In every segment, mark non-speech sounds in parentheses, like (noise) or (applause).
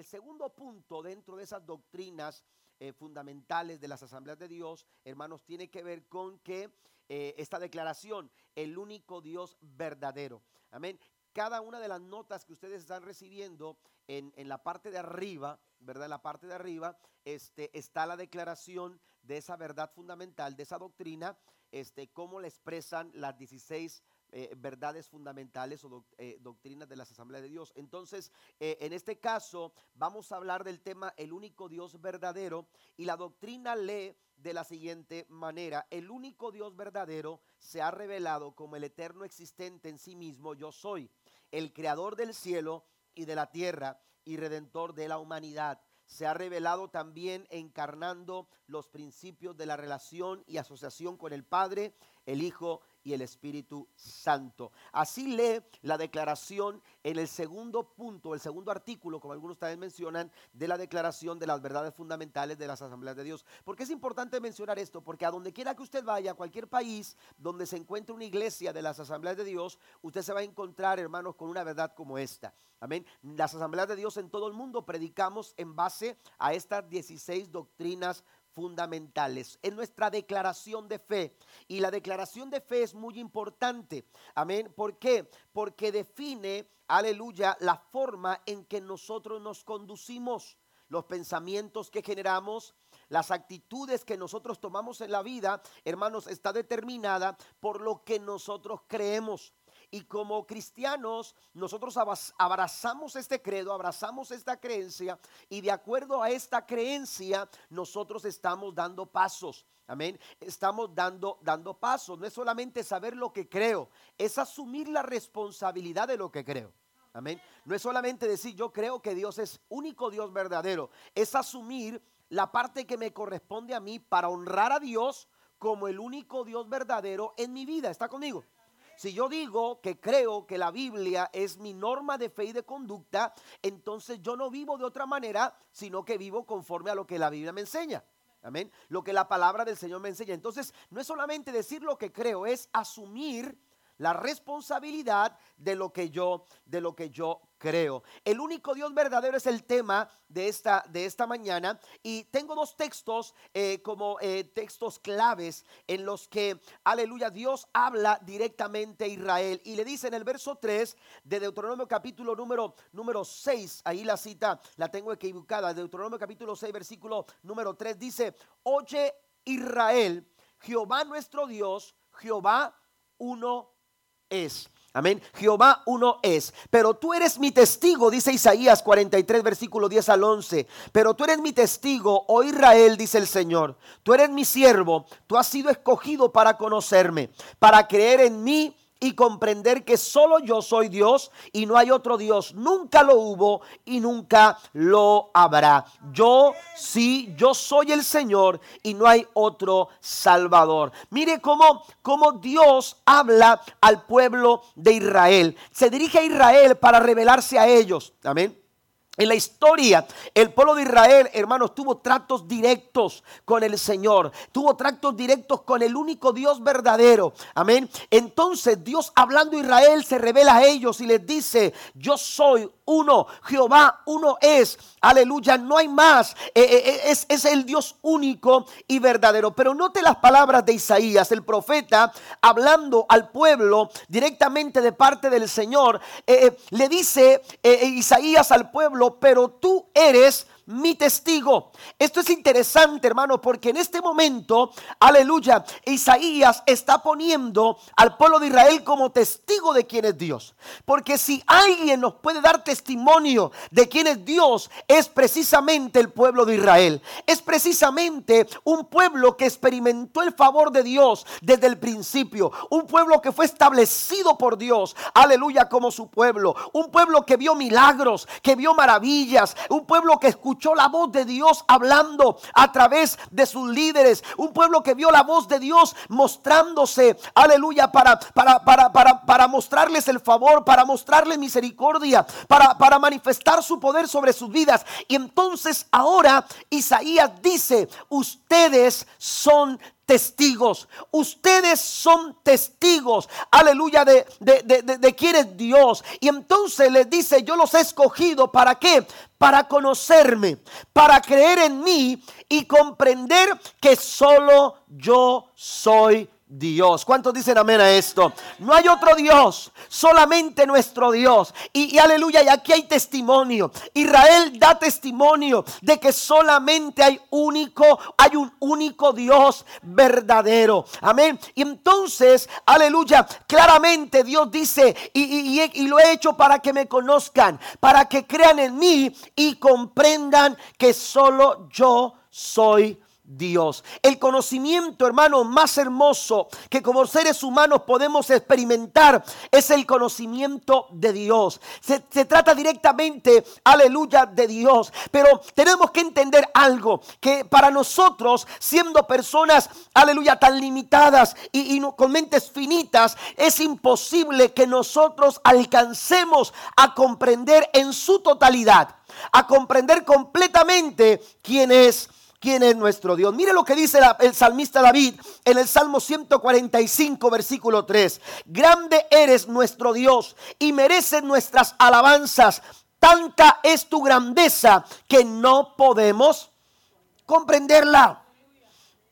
el segundo punto dentro de esas doctrinas eh, fundamentales de las asambleas de Dios, hermanos, tiene que ver con que eh, esta declaración, el único Dios verdadero. Amén. Cada una de las notas que ustedes están recibiendo en, la parte de arriba, ¿verdad? En la parte de arriba este, está la declaración de esa verdad fundamental, de esa doctrina, este, cómo la expresan las 16 eh, verdades fundamentales o eh, doctrinas de las asambleas de Dios. Entonces, eh, en este caso, vamos a hablar del tema el único Dios verdadero y la doctrina lee de la siguiente manera, el único Dios verdadero se ha revelado como el eterno existente en sí mismo, yo soy, el creador del cielo y de la tierra y redentor de la humanidad se ha revelado también encarnando los principios de la relación y asociación con el Padre, el Hijo y el Espíritu Santo. Así lee la declaración en el segundo punto, el segundo artículo, como algunos también mencionan, de la declaración de las verdades fundamentales de las asambleas de Dios. ¿Por qué es importante mencionar esto? Porque a donde quiera que usted vaya, a cualquier país donde se encuentre una iglesia de las asambleas de Dios, usted se va a encontrar, hermanos, con una verdad como esta. Amén. Las asambleas de Dios en todo el mundo predicamos en base a estas 16 doctrinas fundamentales. en nuestra declaración de fe. Y la declaración de fe es muy importante. Amén. ¿Por qué? Porque define, aleluya, la forma en que nosotros nos conducimos, los pensamientos que generamos, las actitudes que nosotros tomamos en la vida, hermanos, está determinada por lo que nosotros creemos. Y como cristianos, nosotros abrazamos este credo, abrazamos esta creencia y de acuerdo a esta creencia, nosotros estamos dando pasos. Amén. Estamos dando, dando pasos. No es solamente saber lo que creo, es asumir la responsabilidad de lo que creo. Amén. No es solamente decir yo creo que Dios es único Dios verdadero, es asumir la parte que me corresponde a mí para honrar a Dios como el único Dios verdadero en mi vida. ¿Está conmigo? Si yo digo que creo que la Biblia es mi norma de fe y de conducta, entonces yo no vivo de otra manera, sino que vivo conforme a lo que la Biblia me enseña. Amén. Lo que la palabra del Señor me enseña. Entonces, no es solamente decir lo que creo, es asumir la responsabilidad de lo que yo, de lo que yo creo. El único Dios verdadero es el tema de esta, de esta mañana y tengo dos textos eh, como eh, textos claves en los que, aleluya, Dios habla directamente a Israel y le dice en el verso 3 de Deuteronomio capítulo número, número 6, ahí la cita la tengo equivocada, Deuteronomio capítulo 6 versículo número 3 dice, oye Israel, Jehová nuestro Dios, Jehová uno es. Amén. Jehová uno es. Pero tú eres mi testigo, dice Isaías 43, versículo 10 al 11. Pero tú eres mi testigo, oh Israel, dice el Señor. Tú eres mi siervo, tú has sido escogido para conocerme, para creer en mí y comprender que solo yo soy Dios y no hay otro Dios. Nunca lo hubo y nunca lo habrá. Yo sí, yo soy el Señor y no hay otro Salvador. Mire cómo, cómo Dios habla al pueblo de Israel. Se dirige a Israel para revelarse a ellos. Amén. En la historia, el pueblo de Israel, hermanos, tuvo tratos directos con el Señor, tuvo tratos directos con el único Dios verdadero. Amén. Entonces Dios hablando a Israel se revela a ellos y les dice, yo soy uno, Jehová uno es, aleluya, no hay más, eh, eh, eh, es, es, el Dios único y verdadero. Pero note las palabras de Isaías, el profeta, hablando al pueblo directamente de parte del Señor, le dice Isaías al pueblo, pero tú eres mi testigo. Esto es interesante, hermano, porque en este momento, aleluya, Isaías está poniendo al pueblo de Israel como testigo de quién es Dios. Porque si alguien nos puede dar testimonio de quién es Dios, es precisamente el pueblo de Israel. Es precisamente un pueblo que experimentó el favor de Dios desde el principio. Un pueblo que fue establecido por Dios, aleluya, como su pueblo. Un pueblo que vio milagros, que vio maravillas. Un pueblo que escuchó la voz de Dios hablando a través de sus líderes. Un pueblo que vio la voz de Dios mostrándose, aleluya, para, para, para, para, para mostrarles el favor, para mostrarles misericordia, para, para manifestar su poder sobre sus vidas. Y entonces ahora Isaías dice, ustedes son testigos. Ustedes son testigos, aleluya, de, de, de, quién es Dios. Y entonces les dice, yo los he escogido. ¿Para qué? Para conocerme, para creer en mí y comprender que solo yo soy Dios. ¿Cuántos dicen amén a esto? No hay otro Dios, solamente nuestro Dios. Y, aleluya, y aquí hay testimonio. Israel da testimonio de que solamente hay único, hay un único Dios verdadero. Amén. Y entonces, aleluya, claramente Dios dice, y, y lo he hecho para que me conozcan, para que crean en mí y comprendan que solo yo soy Dios. El conocimiento, hermano, más hermoso que como seres humanos podemos experimentar es el conocimiento de Dios. Se, trata directamente, aleluya, de Dios. Pero tenemos que entender algo, que para nosotros, siendo personas, aleluya, tan limitadas y, y con mentes finitas, es imposible que nosotros alcancemos a comprender en su totalidad, a comprender completamente quién es quién es nuestro Dios. Mire lo que dice el salmista David en el Salmo 145, versículo 3. Grande eres nuestro Dios y mereces nuestras alabanzas. Tanta es tu grandeza que no podemos comprenderla.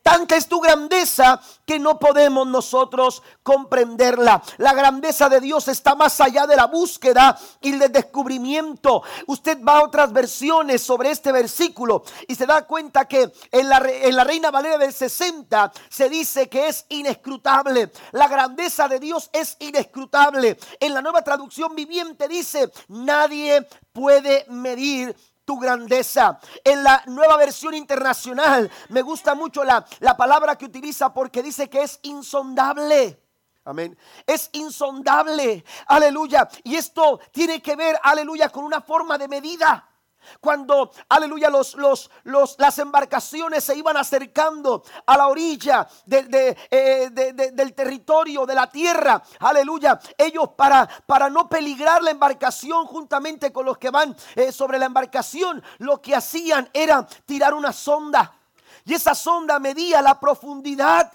Tanta es tu grandeza que no podemos nosotros comprenderla. La grandeza de Dios está más allá de la búsqueda y del descubrimiento. Usted va a otras versiones sobre este versículo y se da cuenta que en la, en la Reina Valera del 60 se dice que es inescrutable. La grandeza de Dios es inescrutable. En la nueva traducción viviente dice, nadie puede medir tu grandeza. En la nueva versión internacional me gusta mucho la, la palabra que utiliza porque dice que es insondable. Amén. Es insondable. Aleluya. Y esto tiene que ver, aleluya, con una forma de medida. Cuando, aleluya, los, los, los, las embarcaciones se iban acercando a la orilla eh, del territorio, de la tierra, aleluya, ellos para, para no peligrar la embarcación juntamente con los que van eh, sobre la embarcación, lo que hacían era tirar una sonda. Y esa sonda medía la profundidad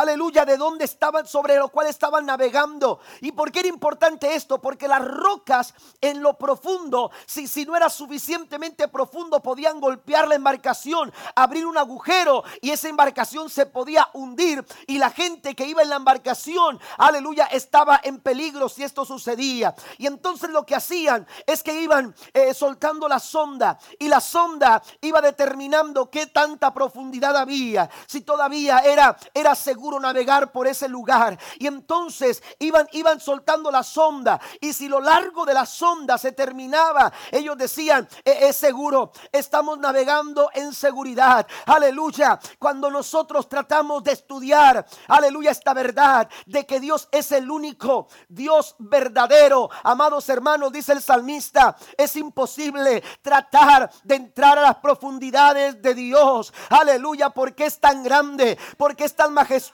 aleluya, de dónde estaban, sobre lo cual estaban navegando. ¿Y por qué era importante esto? Porque las rocas en lo profundo, si, si no era suficientemente profundo, podían golpear la embarcación, abrir un agujero y esa embarcación se podía hundir. Y la gente que iba en la embarcación, aleluya, estaba en peligro si esto sucedía. Y entonces lo que hacían es que iban eh, soltando la sonda y la sonda iba determinando qué tanta profundidad había, si todavía era, era seguro navegar por ese lugar. Y entonces iban, iban soltando la sonda. Y si lo largo de la sonda se terminaba, ellos decían, e-, es seguro, estamos navegando en seguridad. Aleluya. Cuando nosotros tratamos de estudiar, aleluya, esta verdad de que Dios es el único Dios verdadero. Amados hermanos, dice el salmista, es imposible tratar de entrar a las profundidades de Dios. Aleluya, porque es tan grande, porque es tan majestuoso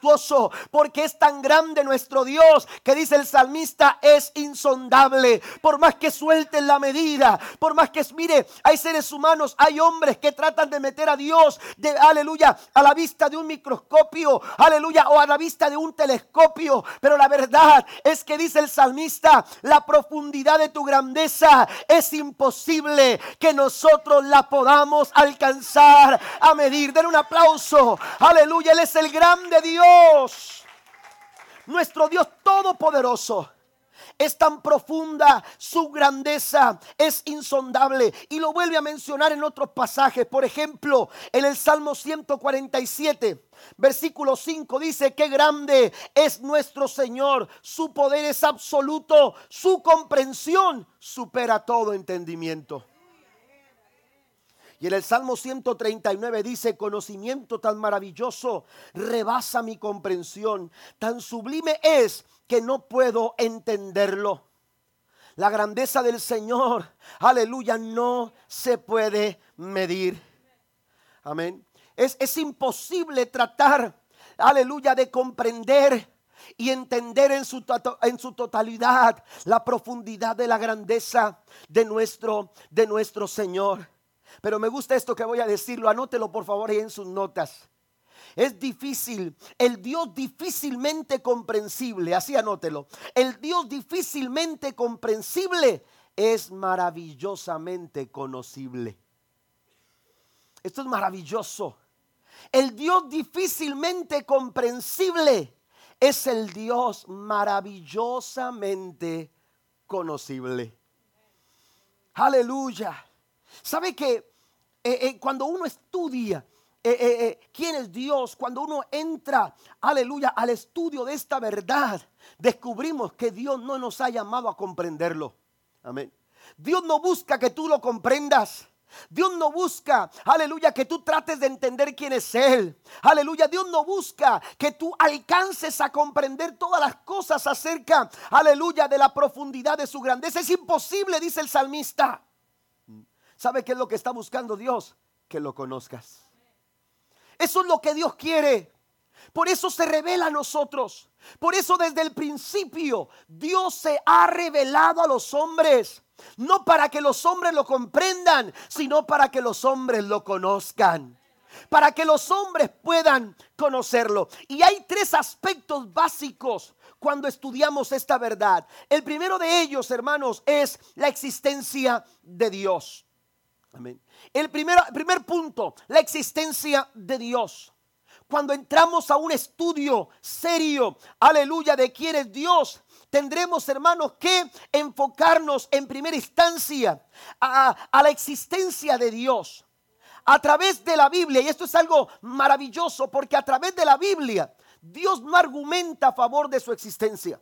porque es tan grande nuestro Dios que dice el salmista es insondable. Por más que suelten la medida, por más que mire, hay seres humanos, hay hombres que tratan de meter a Dios, de aleluya, a la vista de un microscopio, aleluya, o a la vista de un telescopio. Pero la verdad es que dice el salmista, la profundidad de tu grandeza es imposible que nosotros la podamos alcanzar a medir. Den un aplauso, aleluya, Él es el grande Dios. Nuestro Dios todopoderoso. Es tan profunda su grandeza, es insondable. Y lo vuelve a mencionar en otros pasajes. Por ejemplo, en el Salmo 147, versículo 5 dice, qué grande es nuestro Señor. Su poder es absoluto, su comprensión supera todo entendimiento. Y en el Salmo 139 dice, conocimiento tan maravilloso rebasa mi comprensión, tan sublime es que no puedo entenderlo. La grandeza del Señor, aleluya, no se puede medir. Amén. Es, es imposible tratar, aleluya, de comprender y entender en su, en su, totalidad la profundidad de la grandeza de nuestro, de nuestro Señor. Pero me gusta esto que voy a decirlo, anótelo por favor ahí en sus notas. es difícil, el Dios difícilmente comprensible, así anótelo, el Dios difícilmente comprensible es maravillosamente conocible. Esto es maravilloso. El Dios difícilmente comprensible es el Dios maravillosamente conocible. Aleluya. ¿Sabe que eh, eh, cuando uno estudia eh, quién es Dios, cuando uno entra, aleluya, al estudio de esta verdad, descubrimos que Dios no nos ha llamado a comprenderlo. Amén. Dios no busca que tú lo comprendas. Dios no busca, aleluya, que tú trates de entender quién es Él. Aleluya, Dios no busca que tú alcances a comprender todas las cosas acerca, aleluya, de la profundidad de su grandeza. Es imposible, dice el salmista. ¿Sabe qué es lo que está buscando Dios? Que lo conozcas. Eso es lo que Dios quiere. Por eso se revela a nosotros. Por eso desde el principio Dios se ha revelado a los hombres. No para que los hombres lo comprendan, sino para que los hombres lo conozcan. Para que los hombres puedan conocerlo. Y hay tres aspectos básicos cuando estudiamos esta verdad. El primero de ellos, hermanos, es la existencia de Dios. Amén. El primer, primer punto, la existencia de Dios cuando entramos a un estudio serio, aleluya, de quién es Dios, tendremos, hermanos, que enfocarnos en primera instancia a, la existencia de Dios. A través de la Biblia, y esto es algo maravilloso, porque a través de la Biblia, Dios no argumenta a favor de su existencia.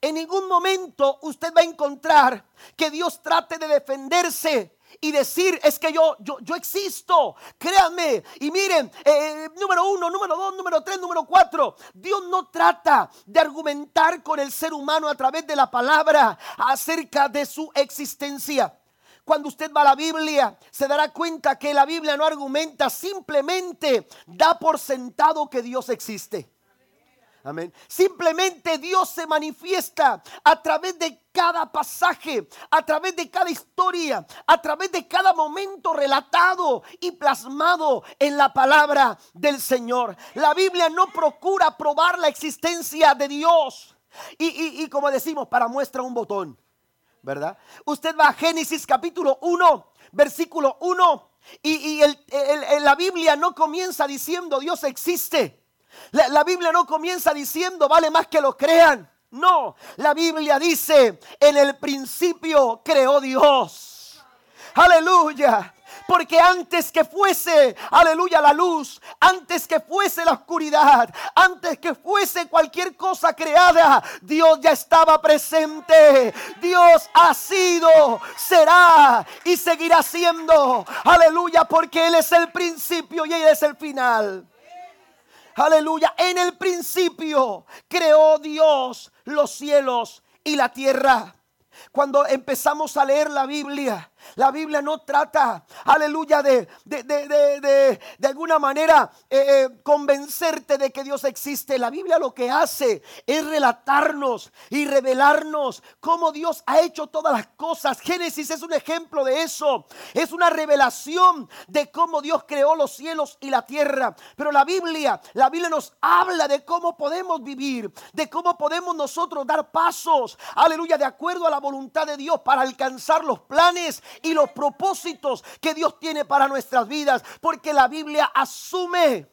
En ningún momento usted va a encontrar que Dios trate de defenderse y decir es que yo, yo, yo existo. Créanme. Y miren, eh, número uno, número dos, número tres, número cuatro. Dios no trata de argumentar con el ser humano a través de la palabra acerca de su existencia. Cuando usted va a la Biblia, se dará cuenta que la Biblia no argumenta, simplemente da por sentado que Dios existe. Amén. Simplemente Dios se manifiesta a través de cada pasaje, a través de cada historia, a través de cada momento relatado y plasmado en la palabra del Señor. La Biblia no procura probar la existencia de Dios. Y, como decimos, para muestra un botón, ¿verdad? Usted va a Génesis capítulo 1, versículo 1, y, la Biblia no comienza diciendo Dios existe. La, Biblia no comienza diciendo, vale más que lo crean. No, la Biblia dice, en el principio creó Dios. Aleluya. Porque antes que fuese, aleluya, la luz, antes que fuese la oscuridad, antes que fuese cualquier cosa creada, Dios ya estaba presente. Dios ha sido, será y seguirá siendo. Aleluya, porque Él es el principio y Él es el final. Aleluya. En el principio creó Dios los cielos y la tierra. Cuando empezamos a leer la Biblia, la Biblia no trata, aleluya, de, de, de, de alguna manera eh, eh, convencerte de que Dios existe. La Biblia lo que hace es relatarnos y revelarnos cómo Dios ha hecho todas las cosas. Génesis es un ejemplo de eso. Es una revelación de cómo Dios creó los cielos y la tierra. Pero la Biblia, la Biblia nos habla de cómo podemos vivir, de cómo podemos nosotros dar pasos, aleluya, de acuerdo a la voluntad de Dios para alcanzar los planes y los propósitos que Dios tiene para nuestras vidas. Porque la Biblia asume,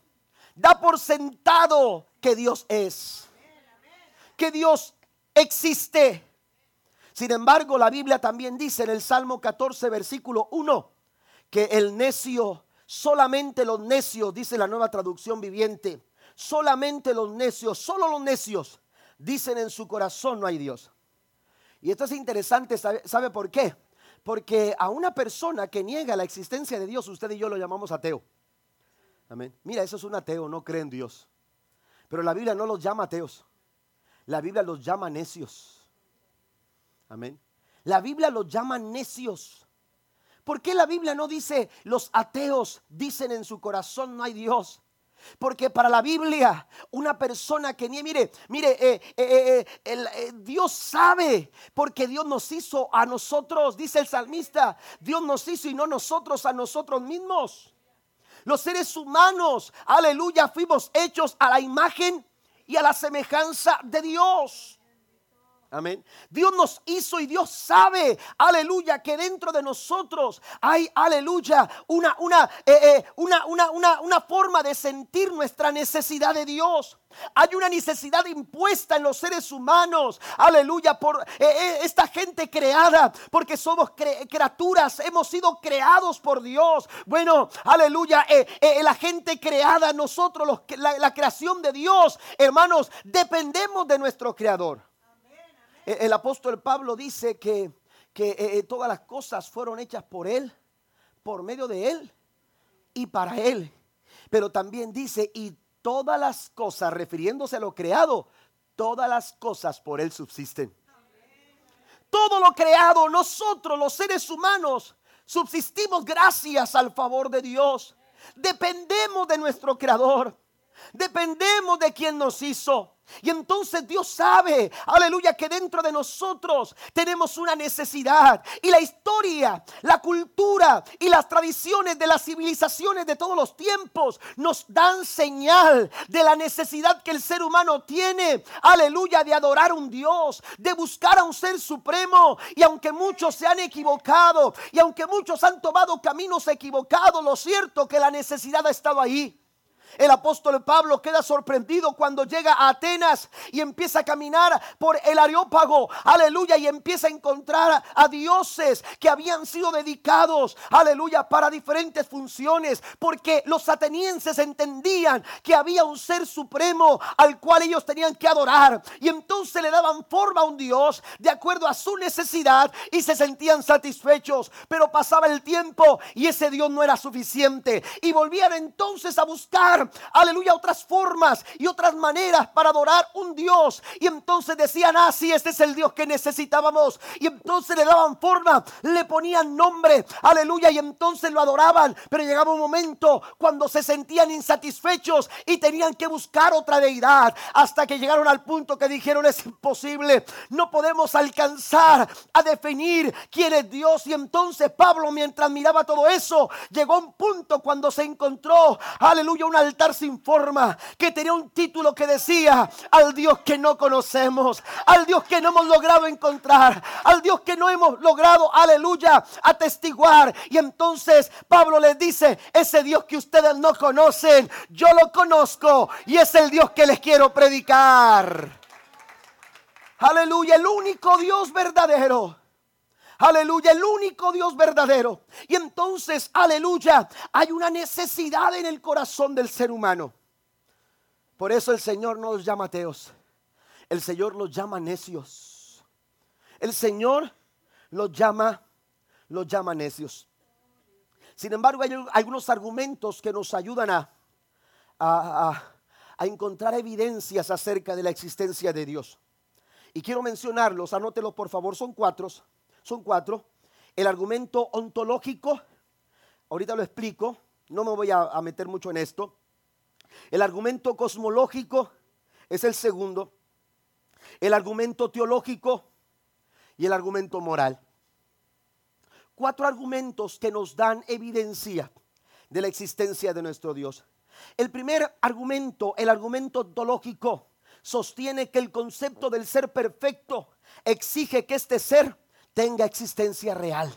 da por sentado que Dios es. Que Dios existe. Sin embargo, la Biblia también dice en el Salmo 14, versículo 1, que el necio, solamente los necios, dice la nueva traducción viviente, solamente los necios, solo los necios, dicen en su corazón no hay Dios. Y esto es interesante, ¿sabe, ¿sabe por qué? Porque a una persona que niega la existencia de Dios, usted y yo lo llamamos ateo. Amén. Mira, eso es un ateo, no cree en Dios. Pero la Biblia no los llama ateos. La Biblia los llama necios. Amén. La Biblia los llama necios. ¿Por qué la Biblia no dice los ateos dicen en su corazón no hay Dios? Porque para la Biblia, una persona que ni, mire, mire, eh, eh, eh, Dios sabe, porque Dios nos hizo a nosotros, dice el salmista, Dios nos hizo y no nosotros a nosotros mismos. Los seres humanos, aleluya, fuimos hechos a la imagen y a la semejanza de Dios. Amén. Dios nos hizo y Dios sabe, aleluya, que dentro de nosotros hay, aleluya, una, una, eh, eh, una, una, una, una forma de sentir nuestra necesidad de Dios. Hay una necesidad impuesta en los seres humanos, aleluya, por eh, esta gente creada, porque somos criaturas, hemos sido creados por Dios. Bueno, aleluya, la gente creada, nosotros, la, la creación de Dios, hermanos, dependemos de nuestro Creador. Eh, el apóstol Pablo dice que, eh, eh, todas las cosas fueron hechas por Él, por medio de Él y para Él. Pero también dice, y todas las cosas, refiriéndose a lo creado, todas las cosas por Él subsisten. Todo lo creado, nosotros los seres humanos, subsistimos gracias al favor de Dios. Dependemos de nuestro Creador. Dependemos de quien nos hizo. Y entonces Dios sabe, aleluya, que dentro de nosotros tenemos una necesidad. Y la historia, la cultura y las tradiciones de las civilizaciones de todos los tiempos nos dan señal de la necesidad que el ser humano tiene, aleluya, de adorar a un Dios, de buscar a un ser supremo. Y aunque muchos se han equivocado y aunque muchos han tomado caminos equivocados, lo cierto que la necesidad ha estado ahí. El apóstol Pablo queda sorprendido cuando llega a Atenas y empieza a caminar por el Areópago, aleluya, y empieza a encontrar a dioses que habían sido dedicados, aleluya, para diferentes funciones, porque los atenienses entendían que había un ser supremo al cual ellos tenían que adorar, y entonces le daban forma a un dios de acuerdo a su necesidad y se sentían satisfechos, pero pasaba el tiempo y ese dios no era suficiente, y volvían entonces a buscar aleluya, otras formas y otras maneras para adorar un Dios. Y entonces decían, ah, sí, este es el Dios que necesitábamos. Y entonces le daban forma, le ponían nombre, aleluya, y entonces lo adoraban. Pero llegaba un momento cuando se sentían insatisfechos y tenían que buscar otra deidad. Hasta que llegaron al punto que dijeron, es imposible, no podemos alcanzar a definir quién es Dios. Y entonces Pablo, mientras miraba todo eso, llegó un punto cuando se encontró, aleluya, una sin forma que tenía un título que decía al Dios que no conocemos, al Dios que no hemos logrado encontrar, al Dios que no hemos logrado, aleluya, atestiguar. Y entonces Pablo les dice, ese Dios que ustedes no conocen, yo lo conozco y es el Dios que les quiero predicar. Aleluya, el único Dios verdadero. Aleluya, el único Dios verdadero. Y entonces, aleluya, hay una necesidad en el corazón del ser humano. Por eso el Señor no los llama ateos. El Señor los llama necios. El Señor los llama, los llama necios. Sin embargo, hay algunos argumentos que nos ayudan a, a, a encontrar evidencias acerca de la existencia de Dios. Y quiero mencionarlos, anótelos por favor, son cuatro son cuatro. El argumento ontológico, ahorita lo explico, no me voy a, meter mucho en esto. El argumento cosmológico es el segundo. El argumento teológico y el argumento moral. Cuatro argumentos que nos dan evidencia de la existencia de nuestro Dios. El primer argumento, el argumento ontológico, sostiene que el concepto del ser perfecto exige que este ser tenga existencia real.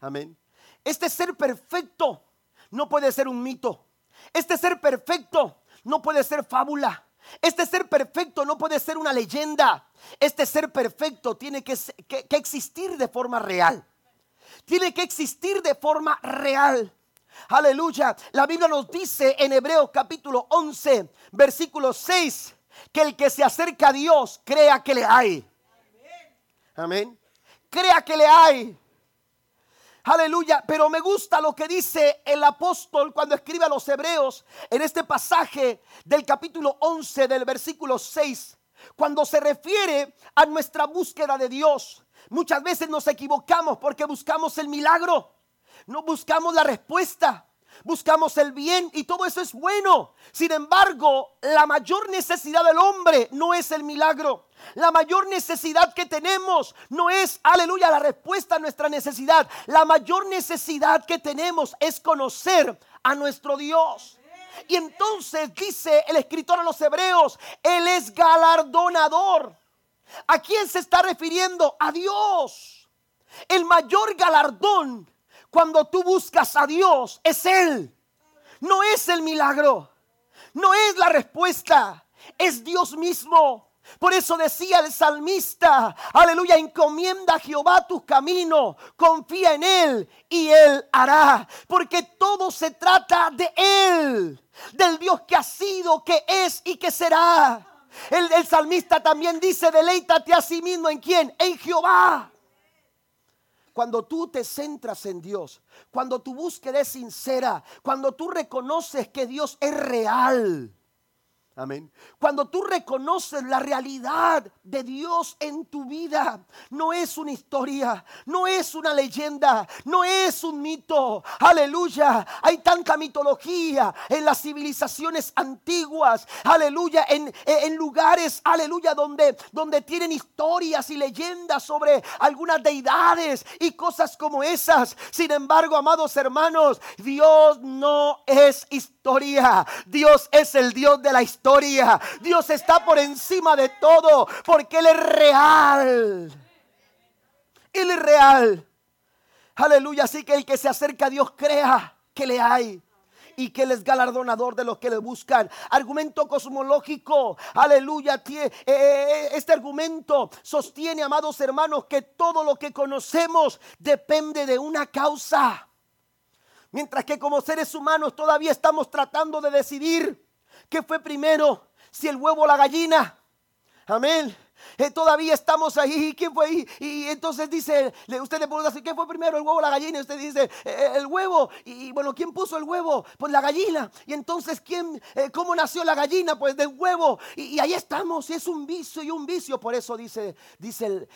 Amén. Este ser perfecto no puede ser un mito. Este ser perfecto no puede ser fábula. Este ser perfecto no puede ser una leyenda. Este ser perfecto tiene que, existir de forma real. Tiene que existir de forma real. Aleluya. La Biblia nos dice en Hebreos capítulo 11, versículo 6, que el que se acerca a Dios crea que le hay. Amén crea que le hay. Aleluya, pero me gusta lo que dice el apóstol cuando escribe a los hebreos en este pasaje del capítulo 11 del versículo 6, cuando se refiere a nuestra búsqueda de Dios. Muchas veces nos equivocamos porque buscamos el milagro, no buscamos la respuesta. Buscamos el bien y todo eso es bueno. Sin embargo, la mayor necesidad del hombre no es el milagro. La mayor necesidad que tenemos no es, aleluya, la respuesta a nuestra necesidad. La mayor necesidad que tenemos es conocer a nuestro Dios. Y entonces dice el escritor a los hebreos, Él es galardonador. ¿A quién se está refiriendo? A Dios. El mayor galardón cuando tú buscas a Dios es Él. No es el milagro. No es la respuesta. Es Dios mismo. Por eso decía el salmista, aleluya, encomienda a Jehová tu camino, confía en Él y Él hará. Porque todo se trata de Él, del Dios que ha sido, que es y que será. El, el salmista también dice, deleítate a sí mismo en quién, en Jehová. Cuando tú te centras en Dios, cuando tu búsqueda es sincera, cuando tú reconoces que Dios es real Amén. Cuando tú reconoces la realidad de Dios en tu vida, no es una historia, no es una leyenda, no es un mito. Aleluya. Hay tanta mitología en las civilizaciones antiguas. Aleluya. En, en lugares, aleluya, donde, donde tienen historias y leyendas sobre algunas deidades y cosas como esas. Sin embargo, amados hermanos, Dios no es historia. Dios es el Dios de la historia Dios está por encima de todo porque Él es real. Él es real. Aleluya. Así que el que se acerca a Dios crea que le hay y que Él es galardonador de los que le buscan. Argumento cosmológico, aleluya. Eh, eh, este argumento sostiene, amados hermanos, que todo lo que conocemos depende de una causa. Mientras que como seres humanos todavía estamos tratando de decidir ¿Qué fue primero? Si el huevo o la gallina. Amén. Eh, todavía estamos ahí. (laughs) ¿Quién fue ahí? Y entonces dice, usted le pregunta, ¿qué fue primero, el huevo o la gallina? Y usted dice, eh, eh, el huevo. Y bueno, ¿quién puso el huevo? Pues la gallina. Y entonces, ¿quién, ¿cómo nació la gallina? Pues del huevo. Y, ahí estamos. Es un vicio y un vicio. Por eso dice, dice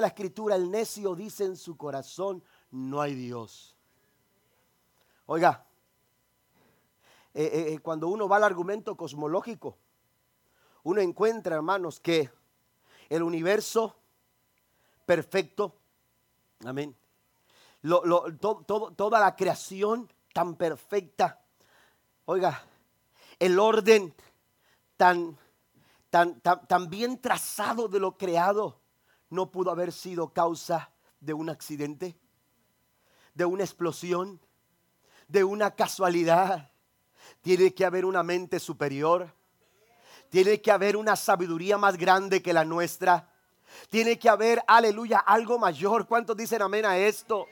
la escritura, el necio dice en su corazón, no hay Dios. Oiga, eh, eh, eh, cuando uno va al argumento cosmológico, uno encuentra, hermanos, que el universo perfecto, amén, toda la creación tan perfecta, oiga, el orden tan, tan, tan, tan bien trazado de lo creado, no pudo haber sido causa de un accidente, de una explosión, de una casualidad tiene que haber una mente superior. Tiene que haber una sabiduría más grande que la nuestra. Tiene que haber, aleluya, algo mayor. ¿Cuántos dicen amén a esto?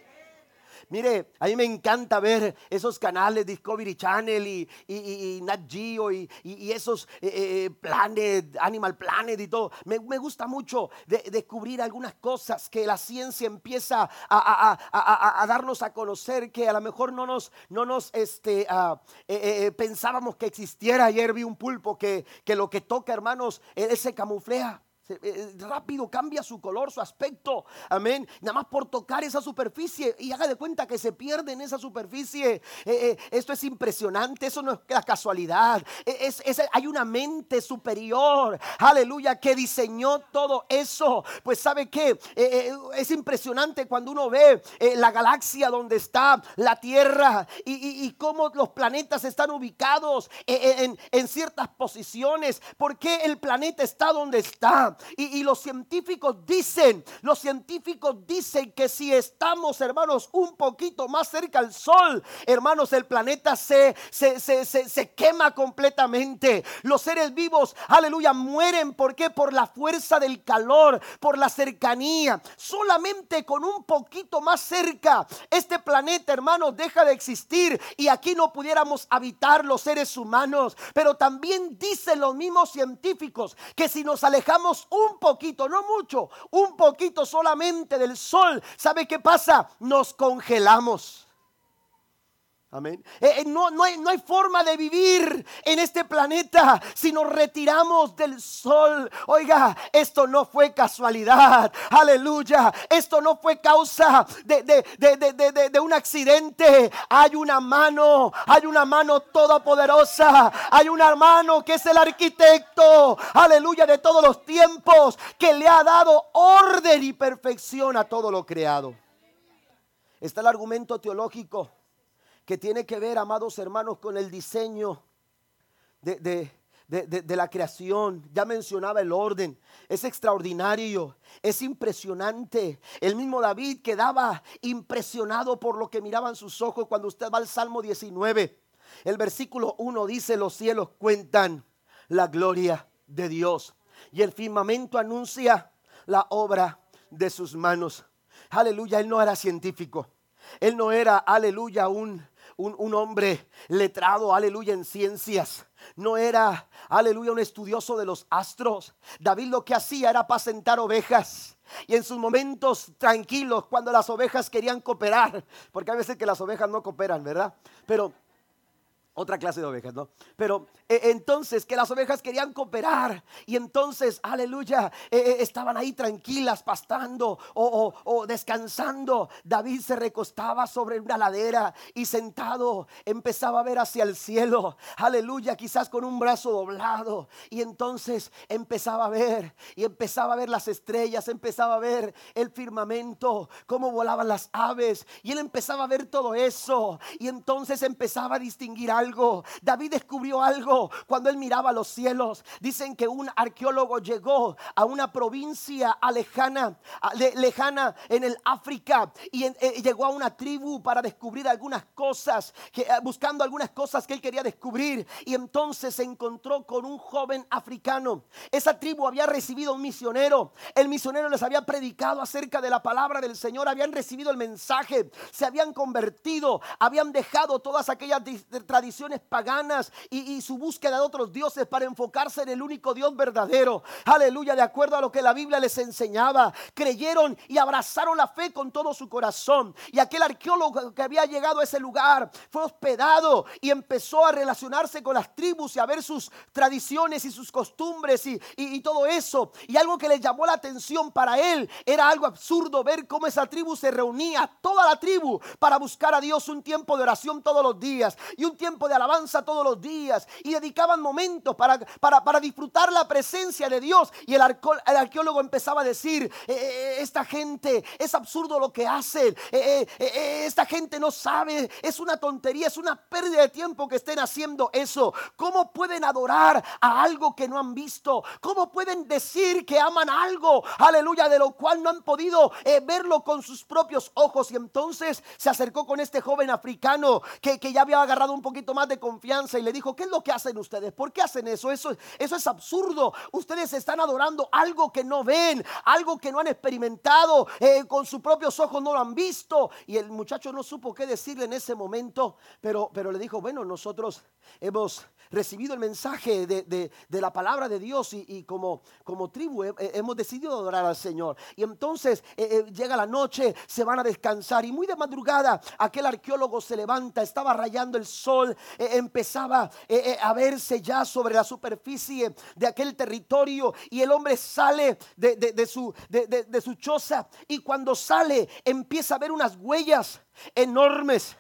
Mire, a mí me encanta ver esos canales Discovery Channel y, y, Nat Geo y, esos eh, eh, eh, Planet, Animal Planet y todo. Me, gusta mucho descubrir algunas cosas que la ciencia empieza a, darnos a conocer que a lo mejor no nos, no nos este, ah, pensábamos que existiera. Ayer vi un pulpo que, que lo que toca, hermanos, él se camuflea. Eh, eh, rápido cambia su color, su aspecto. Amén. Nada más por tocar esa superficie y haga de cuenta que se pierde en esa superficie. Eh, esto es impresionante. Eso no es la casualidad. Hay una mente superior. Aleluya. Que diseñó todo eso. Pues sabe que es impresionante cuando uno ve la galaxia donde está la Tierra y, cómo los planetas están ubicados en, en ciertas posiciones. ¿Por qué el planeta está donde está? Y, los científicos dicen, los científicos dicen que si estamos, hermanos, un poquito más cerca al sol, hermanos, el planeta se, se, se, se, quema completamente. Los seres vivos, aleluya, mueren. ¿Por qué? Por la fuerza del calor, por la cercanía. Solamente con un poquito más cerca, este planeta, hermanos, deja de existir y aquí no pudiéramos habitar los seres humanos. Pero también dicen los mismos científicos que si nos alejamos un poquito, no mucho, un poquito solamente del sol, ¿sabe qué pasa? Nos congelamos. Amén. Eh, eh, no, no, hay, no, hay, forma de vivir en este planeta si nos retiramos del sol. Oiga, esto no fue casualidad. Aleluya. Esto no fue causa de, de, de, un accidente. Hay una mano, hay una mano todopoderosa. Hay una mano que es el arquitecto. Aleluya de todos los tiempos que le ha dado orden y perfección a todo lo creado. Está el argumento teológico que tiene que ver, amados hermanos, con el diseño de, la creación. Ya mencionaba el orden. Es extraordinario, es impresionante. El mismo David quedaba impresionado por lo que miraban sus ojos cuando usted va al Salmo 19. El versículo 1 dice, los cielos cuentan la gloria de Dios y el firmamento anuncia la obra de sus manos. Aleluya, él no era científico. Él no era, aleluya, un, un, hombre letrado, aleluya, en ciencias. No era, aleluya, un estudioso de los astros. David lo que hacía era apacentar ovejas. Y en sus momentos tranquilos, cuando las ovejas querían cooperar, porque hay veces que las ovejas no cooperan, ¿verdad? Pero otra clase de ovejas, ¿no? Pero eh, entonces que las ovejas querían cooperar y entonces, aleluya, eh, eh, estaban ahí tranquilas, pastando o, o, descansando. David se recostaba sobre una ladera y sentado empezaba a ver hacia el cielo, aleluya, quizás con un brazo doblado. Y entonces empezaba a ver y empezaba a ver las estrellas, empezaba a ver el firmamento, cómo volaban las aves. Y él empezaba a ver todo eso y entonces empezaba a distinguir algo David descubrió algo cuando él miraba los cielos. Dicen que un arqueólogo llegó a una provincia lejana, lejana en el África y eh, llegó a una tribu para descubrir algunas cosas, eh, buscando algunas cosas que él quería descubrir. Y entonces se encontró con un joven africano. Esa tribu había recibido un misionero. El misionero les había predicado acerca de la palabra del Señor. Habían recibido el mensaje. Se habían convertido. Habían dejado todas aquellas tradiciones paganas y, su búsqueda de otros dioses para enfocarse en el único Dios verdadero. Aleluya, de acuerdo a lo que la Biblia les enseñaba. Creyeron y abrazaron la fe con todo su corazón. Y aquel arqueólogo que había llegado a ese lugar fue hospedado y empezó a relacionarse con las tribus y a ver sus tradiciones y sus costumbres y, y todo eso. Y algo que le llamó la atención para él era algo absurdo ver cómo esa tribu se reunía, toda la tribu, para buscar a Dios un tiempo de oración todos los días y un tiempo de alabanza todos los días y dedicaban momentos para, para, disfrutar la presencia de Dios. Y el, arqueólogo empezaba a decir, eh, eh, esta gente es absurdo lo que hacen, eh, esta gente no sabe, es una tontería, es una pérdida de tiempo que estén haciendo eso. ¿Cómo pueden adorar a algo que no han visto? ¿Cómo pueden decir que aman algo, aleluya, de lo cual no han podido verlo con sus propios ojos? Y entonces se acercó con este joven africano que, que ya había agarrado un poquito más de confianza y le dijo, ¿qué es lo que hacen ustedes? ¿Por qué hacen eso? Eso, eso es absurdo. Ustedes están adorando algo que no ven, algo que no han experimentado, eh, con sus propios ojos no lo han visto. Y el muchacho no supo qué decirle en ese momento, pero, pero le dijo, bueno, nosotros hemos recibido el mensaje de, la palabra de Dios y, como, como tribu hemos decidido adorar al Señor. Y entonces eh, eh, llega la noche, se van a descansar y muy de madrugada aquel arqueólogo se levanta, estaba rayando el sol, eh, empezaba a verse ya sobre la superficie de aquel territorio y el hombre sale de, su, de su choza y cuando sale empieza a ver unas huellas enormes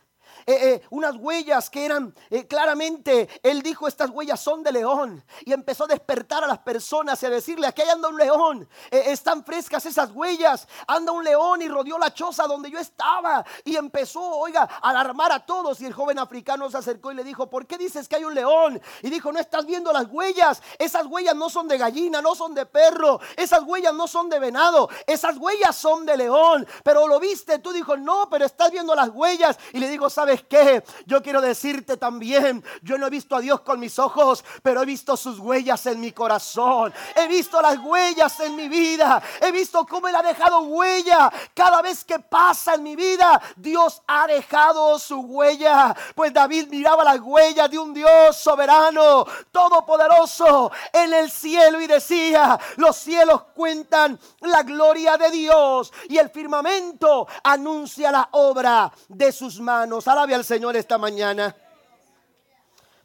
eh, eh, unas huellas que eran eh, claramente, él dijo, estas huellas son de león. Y empezó a despertar a las personas y a decirle, aquí anda un león, están frescas esas huellas, anda un león y rodeó la choza donde yo estaba. Y empezó, oiga, a alarmar a todos. Y el joven africano se acercó y le dijo, ¿por qué dices que hay un león? Y dijo, no estás viendo las huellas, esas huellas no son de gallina, no son de perro, esas huellas no son de venado, esas huellas son de león. Pero lo viste, tú dijo, no, pero estás viendo las huellas. Y le digo, ¿sabes? Que Yo quiero decirte también, yo no he visto a Dios con mis ojos, pero he visto sus huellas en mi corazón. He visto las huellas en mi vida. He visto cómo Él ha dejado huella. Cada vez que pasa en mi vida, Dios ha dejado su huella. Pues David miraba las huellas de un Dios soberano, todopoderoso en el cielo y decía, los cielos cuentan la gloria de Dios y el firmamento anuncia la obra de sus manos. A la al Señor esta mañana.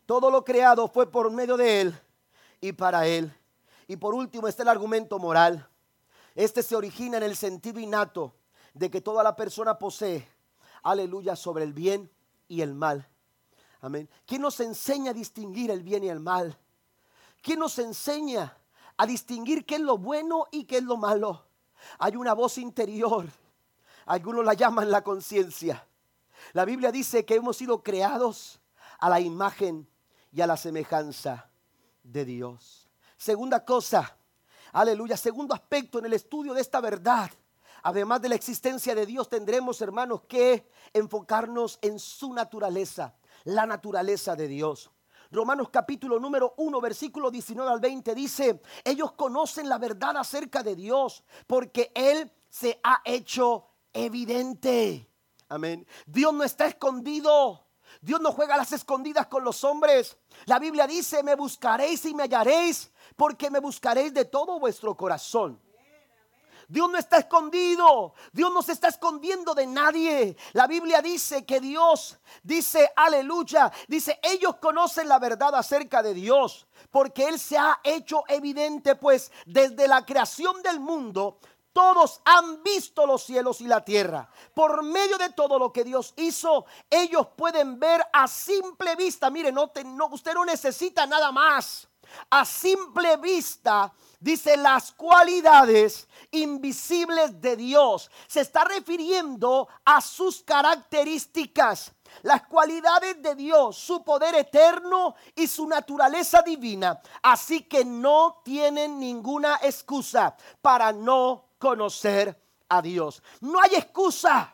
Todo lo creado fue por medio de Él y para Él. Y por último está el argumento moral. Este se origina en el sentido innato de que toda la persona posee, aleluya, sobre el bien y el mal. Amén. ¿Quién nos enseña a distinguir el bien y el mal? ¿Quién nos enseña a distinguir qué es lo bueno y qué es lo malo? Hay una voz interior. Algunos la llaman la conciencia. La Biblia dice que hemos sido creados a la imagen y a la semejanza de Dios. Segunda cosa, aleluya, segundo aspecto en el estudio de esta verdad. Además de la existencia de Dios, tendremos, hermanos, que enfocarnos en su naturaleza, la naturaleza de Dios. Romanos capítulo número 1, versículo 19 al 20 dice, ellos conocen la verdad acerca de Dios porque Él se ha hecho evidente. Amén. Dios no está escondido. Dios no juega las escondidas con los hombres. La Biblia dice, me buscaréis y me hallaréis, porque me buscaréis de todo vuestro corazón. Dios no está escondido. Dios no se está escondiendo de nadie. La Biblia dice que Dios dice, aleluya, dice, ellos conocen la verdad acerca de Dios, porque Él se ha hecho evidente, pues desde la creación del mundo, todos han visto los cielos y la tierra. Por medio de todo lo que Dios hizo, ellos pueden ver a simple vista. Mire, no, no, usted no necesita nada más. A simple vista dice las cualidades invisibles de Dios. Se está refiriendo a sus características, las cualidades de Dios, su poder eterno y su naturaleza divina. Así que no tienen ninguna excusa para no conocer a Dios. No hay excusa.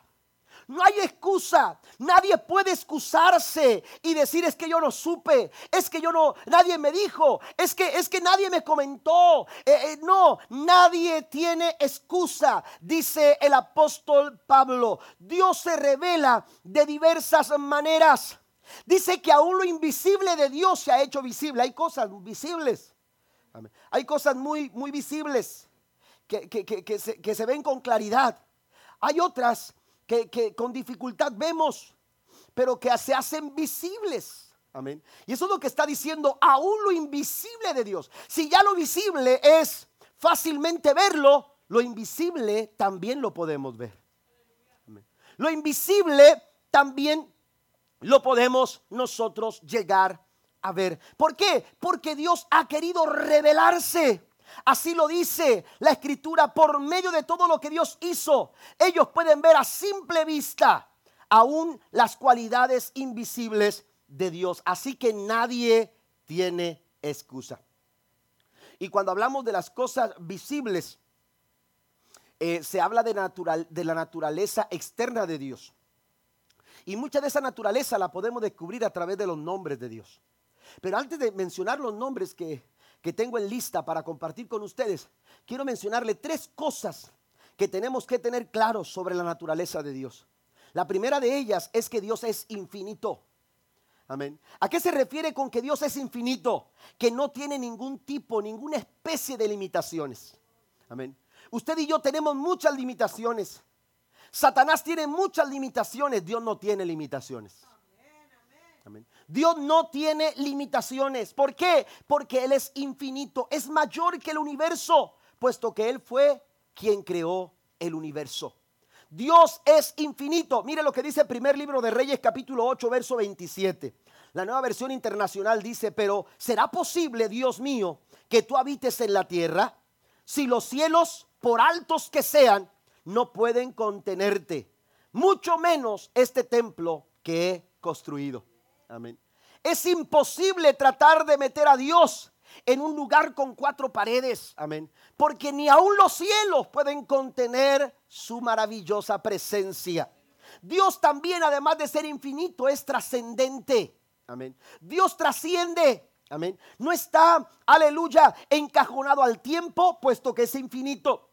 No hay excusa. Nadie puede excusarse y decir es que yo no supe, es que yo no, nadie me dijo, es que es que nadie me comentó. Eh, eh, no, nadie tiene excusa, dice el apóstol Pablo. Dios se revela de diversas maneras. Dice que aún lo invisible de Dios se ha hecho visible. Hay cosas visibles. Hay cosas muy, muy visibles que, que, se, que se ven con claridad. Hay otras que, con dificultad vemos, pero que se hacen visibles. Amén. Y eso es lo que está diciendo aún lo invisible de Dios. Si ya lo visible es fácilmente verlo, lo invisible también lo podemos ver. Lo invisible también lo podemos nosotros llegar a ver. ¿Por qué? Porque Dios ha querido revelarse. Así lo dice la escritura por medio de todo lo que Dios hizo. Ellos pueden ver a simple vista aún las cualidades invisibles de Dios. Así que nadie tiene excusa. Y cuando hablamos de las cosas visibles, eh, se habla de, de la naturaleza externa de Dios. Y mucha de esa naturaleza la podemos descubrir a través de los nombres de Dios. Pero antes de mencionar los nombres que que tengo en lista para compartir con ustedes, quiero mencionarle tres cosas que tenemos que tener claro sobre la naturaleza de Dios. La primera de ellas es que Dios es infinito. Amén. ¿A qué se refiere con que Dios es infinito? Que no tiene ningún tipo, ninguna especie de limitaciones. Amén. Usted y yo tenemos muchas limitaciones. Satanás tiene muchas limitaciones, Dios no tiene limitaciones. Dios no tiene limitaciones. ¿Por qué? Porque Él es infinito, es mayor que el universo, puesto que Él fue quien creó el universo. Dios es infinito. Mire lo que dice el primer libro de Reyes capítulo 8, verso 27. La nueva versión internacional dice, pero ¿será posible, Dios mío, que tú habites en la tierra si los cielos, por altos que sean, no pueden contenerte? Mucho menos este templo que he construido. Amén. Es imposible tratar de meter a Dios en un lugar con cuatro paredes. Amén. Porque ni aun los cielos pueden contener su maravillosa presencia. Dios también, además de ser infinito, es trascendente. Amén. Dios trasciende. Amén. No está, aleluya, encajonado al tiempo, puesto que es infinito.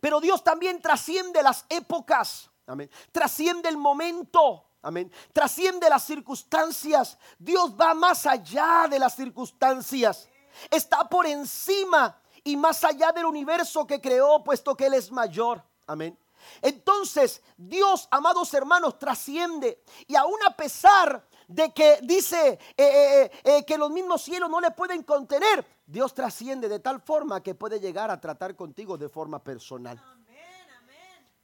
Pero Dios también trasciende las épocas. Amén. Trasciende el momento. Amén. Trasciende las circunstancias. Dios va más allá de las circunstancias. Está por encima y más allá del universo que creó, puesto que Él es mayor. Amén. Entonces, Dios, amados hermanos, trasciende. Y aún a pesar de que dice eh, eh, eh, que los mismos cielos no le pueden contener, Dios trasciende de tal forma que puede llegar a tratar contigo de forma personal.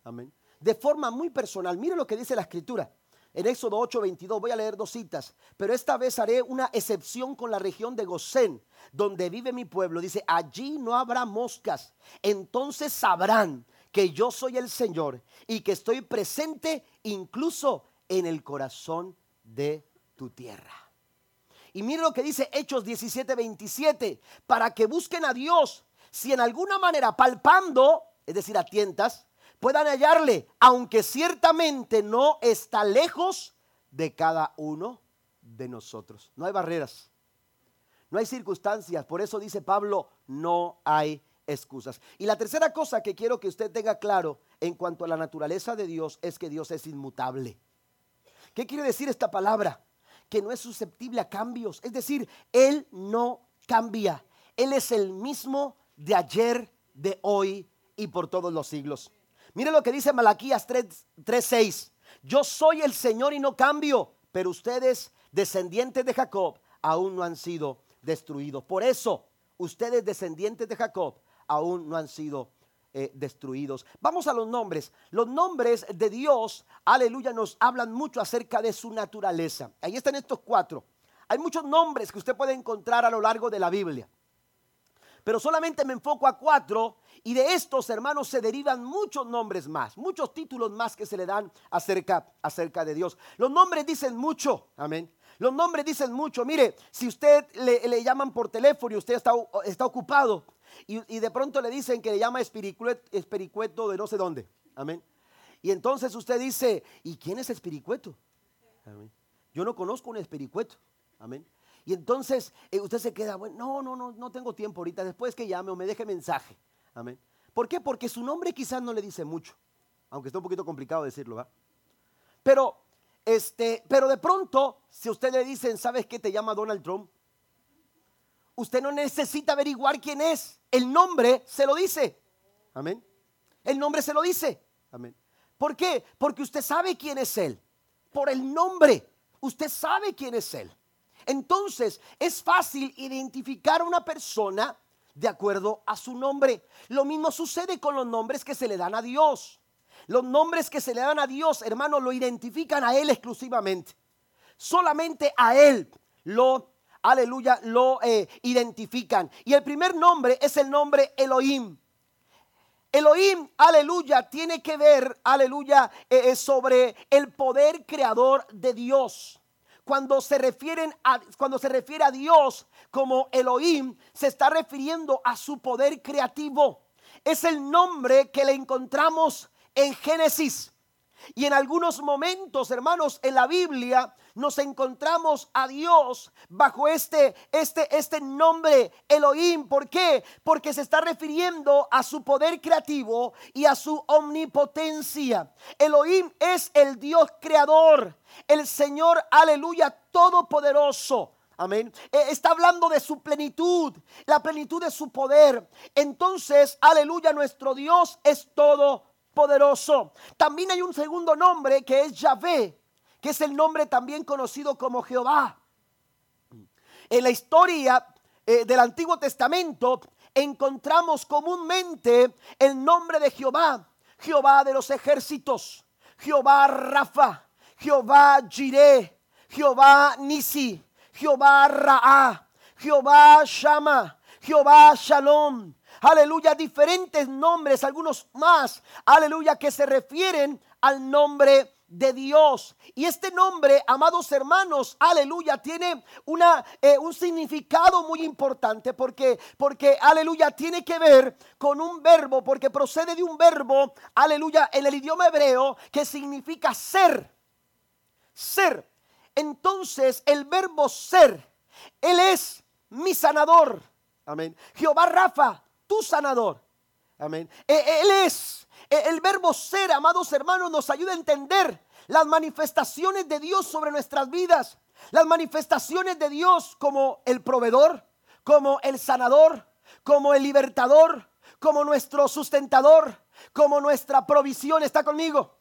Amén. De forma muy personal. Mire lo que dice la escritura. En Éxodo 8:22 voy a leer dos citas, pero esta vez haré una excepción con la región de Gosén, donde vive mi pueblo. Dice, allí no habrá moscas. Entonces sabrán que yo soy el Señor y que estoy presente incluso en el corazón de tu tierra. Y mire lo que dice Hechos 17, 27, para que busquen a Dios, si en alguna manera palpando, es decir, a tientas, puedan hallarle, aunque ciertamente no está lejos de cada uno de nosotros. No hay barreras, no hay circunstancias, por eso dice Pablo, no hay excusas. Y la tercera cosa que quiero que usted tenga claro en cuanto a la naturaleza de Dios es que Dios es inmutable. ¿Qué quiere decir esta palabra? Que no es susceptible a cambios. Es decir, Él no cambia. Él es el mismo de ayer, de hoy y por todos los siglos. Mire lo que dice Malaquías 3:6. Yo soy el Señor y no cambio, pero ustedes, descendientes de Jacob, aún no han sido destruidos. Por eso, ustedes, descendientes de Jacob, aún no han sido eh, destruidos. Vamos a los nombres. Los nombres de Dios, aleluya, nos hablan mucho acerca de su naturaleza. Ahí están estos cuatro. Hay muchos nombres que usted puede encontrar a lo largo de la Biblia. Pero solamente me enfoco a cuatro y de estos hermanos se derivan muchos nombres más, muchos títulos más que se le dan acerca, acerca de Dios. Los nombres dicen mucho, amén. Los nombres dicen mucho. Mire, si usted le, llaman por teléfono y usted está, está ocupado, y, de pronto le dicen que le llama espiricueto, de no sé dónde. Amén. Y entonces usted dice, ¿y quién es espiricueto? Yo no conozco un espiricueto. Amén. Y entonces eh, usted se queda, bueno, no, no, no, no tengo tiempo ahorita, después que llame o me deje mensaje. Amén. ¿Por qué? Porque su nombre quizás no le dice mucho, aunque está un poquito complicado decirlo, ¿va? Pero, este, pero de pronto, si usted le dicen, ¿sabes qué te llama Donald Trump? Usted no necesita averiguar quién es. El nombre se lo dice. Amén. El nombre se lo dice. Amén. ¿Por qué? Porque usted sabe quién es Él. Por el nombre. Usted sabe quién es Él. Entonces es fácil identificar a una persona de acuerdo a su nombre. Lo mismo sucede con los nombres que se le dan a Dios. Los nombres que se le dan a Dios, hermano, lo identifican a Él exclusivamente. Solamente a Él lo aleluya, lo eh, identifican. Y el primer nombre es el nombre Elohim. Elohim, aleluya, tiene que ver, aleluya, eh, eh, sobre el poder creador de Dios. Cuando se, refieren a, cuando se refiere a Dios como Elohim, se está refiriendo a su poder creativo. Es el nombre que le encontramos en Génesis. Y en algunos momentos, hermanos, en la Biblia nos encontramos a Dios bajo este, este, este nombre Elohim. ¿Por qué? Porque se está refiriendo a su poder creativo y a su omnipotencia. Elohim es el Dios creador, el Señor, aleluya, todopoderoso. Amén. E, está hablando de su plenitud, la plenitud de su poder. Entonces, aleluya, nuestro Dios es todo poderoso. También hay un segundo nombre que es Yahvé, que es el nombre también conocido como Jehová. En la historia eh, del Antiguo Testamento encontramos comúnmente el nombre de Jehová, Jehová de los ejércitos, Jehová Rafa, Jehová Jireh, Jehová Nisi, Jehová Raá, Jehová Shama, Jehová Shalom, aleluya, diferentes nombres, algunos más, aleluya, que se refieren al nombre de Dios. Y este nombre, amados hermanos, aleluya, tiene una, eh, un significado muy importante porque, porque, aleluya, tiene que ver con un verbo, porque procede de un verbo, aleluya, en el idioma hebreo que significa ser. Ser. Entonces, el verbo ser, Él es mi sanador. Amén. Jehová Rafa, tu sanador. Amén. E, él es. E, el verbo ser, amados hermanos, nos ayuda a entender las manifestaciones de Dios sobre nuestras vidas. Las manifestaciones de Dios como el proveedor, como el sanador, como el libertador, como nuestro sustentador, como nuestra provisión. ¿Está conmigo?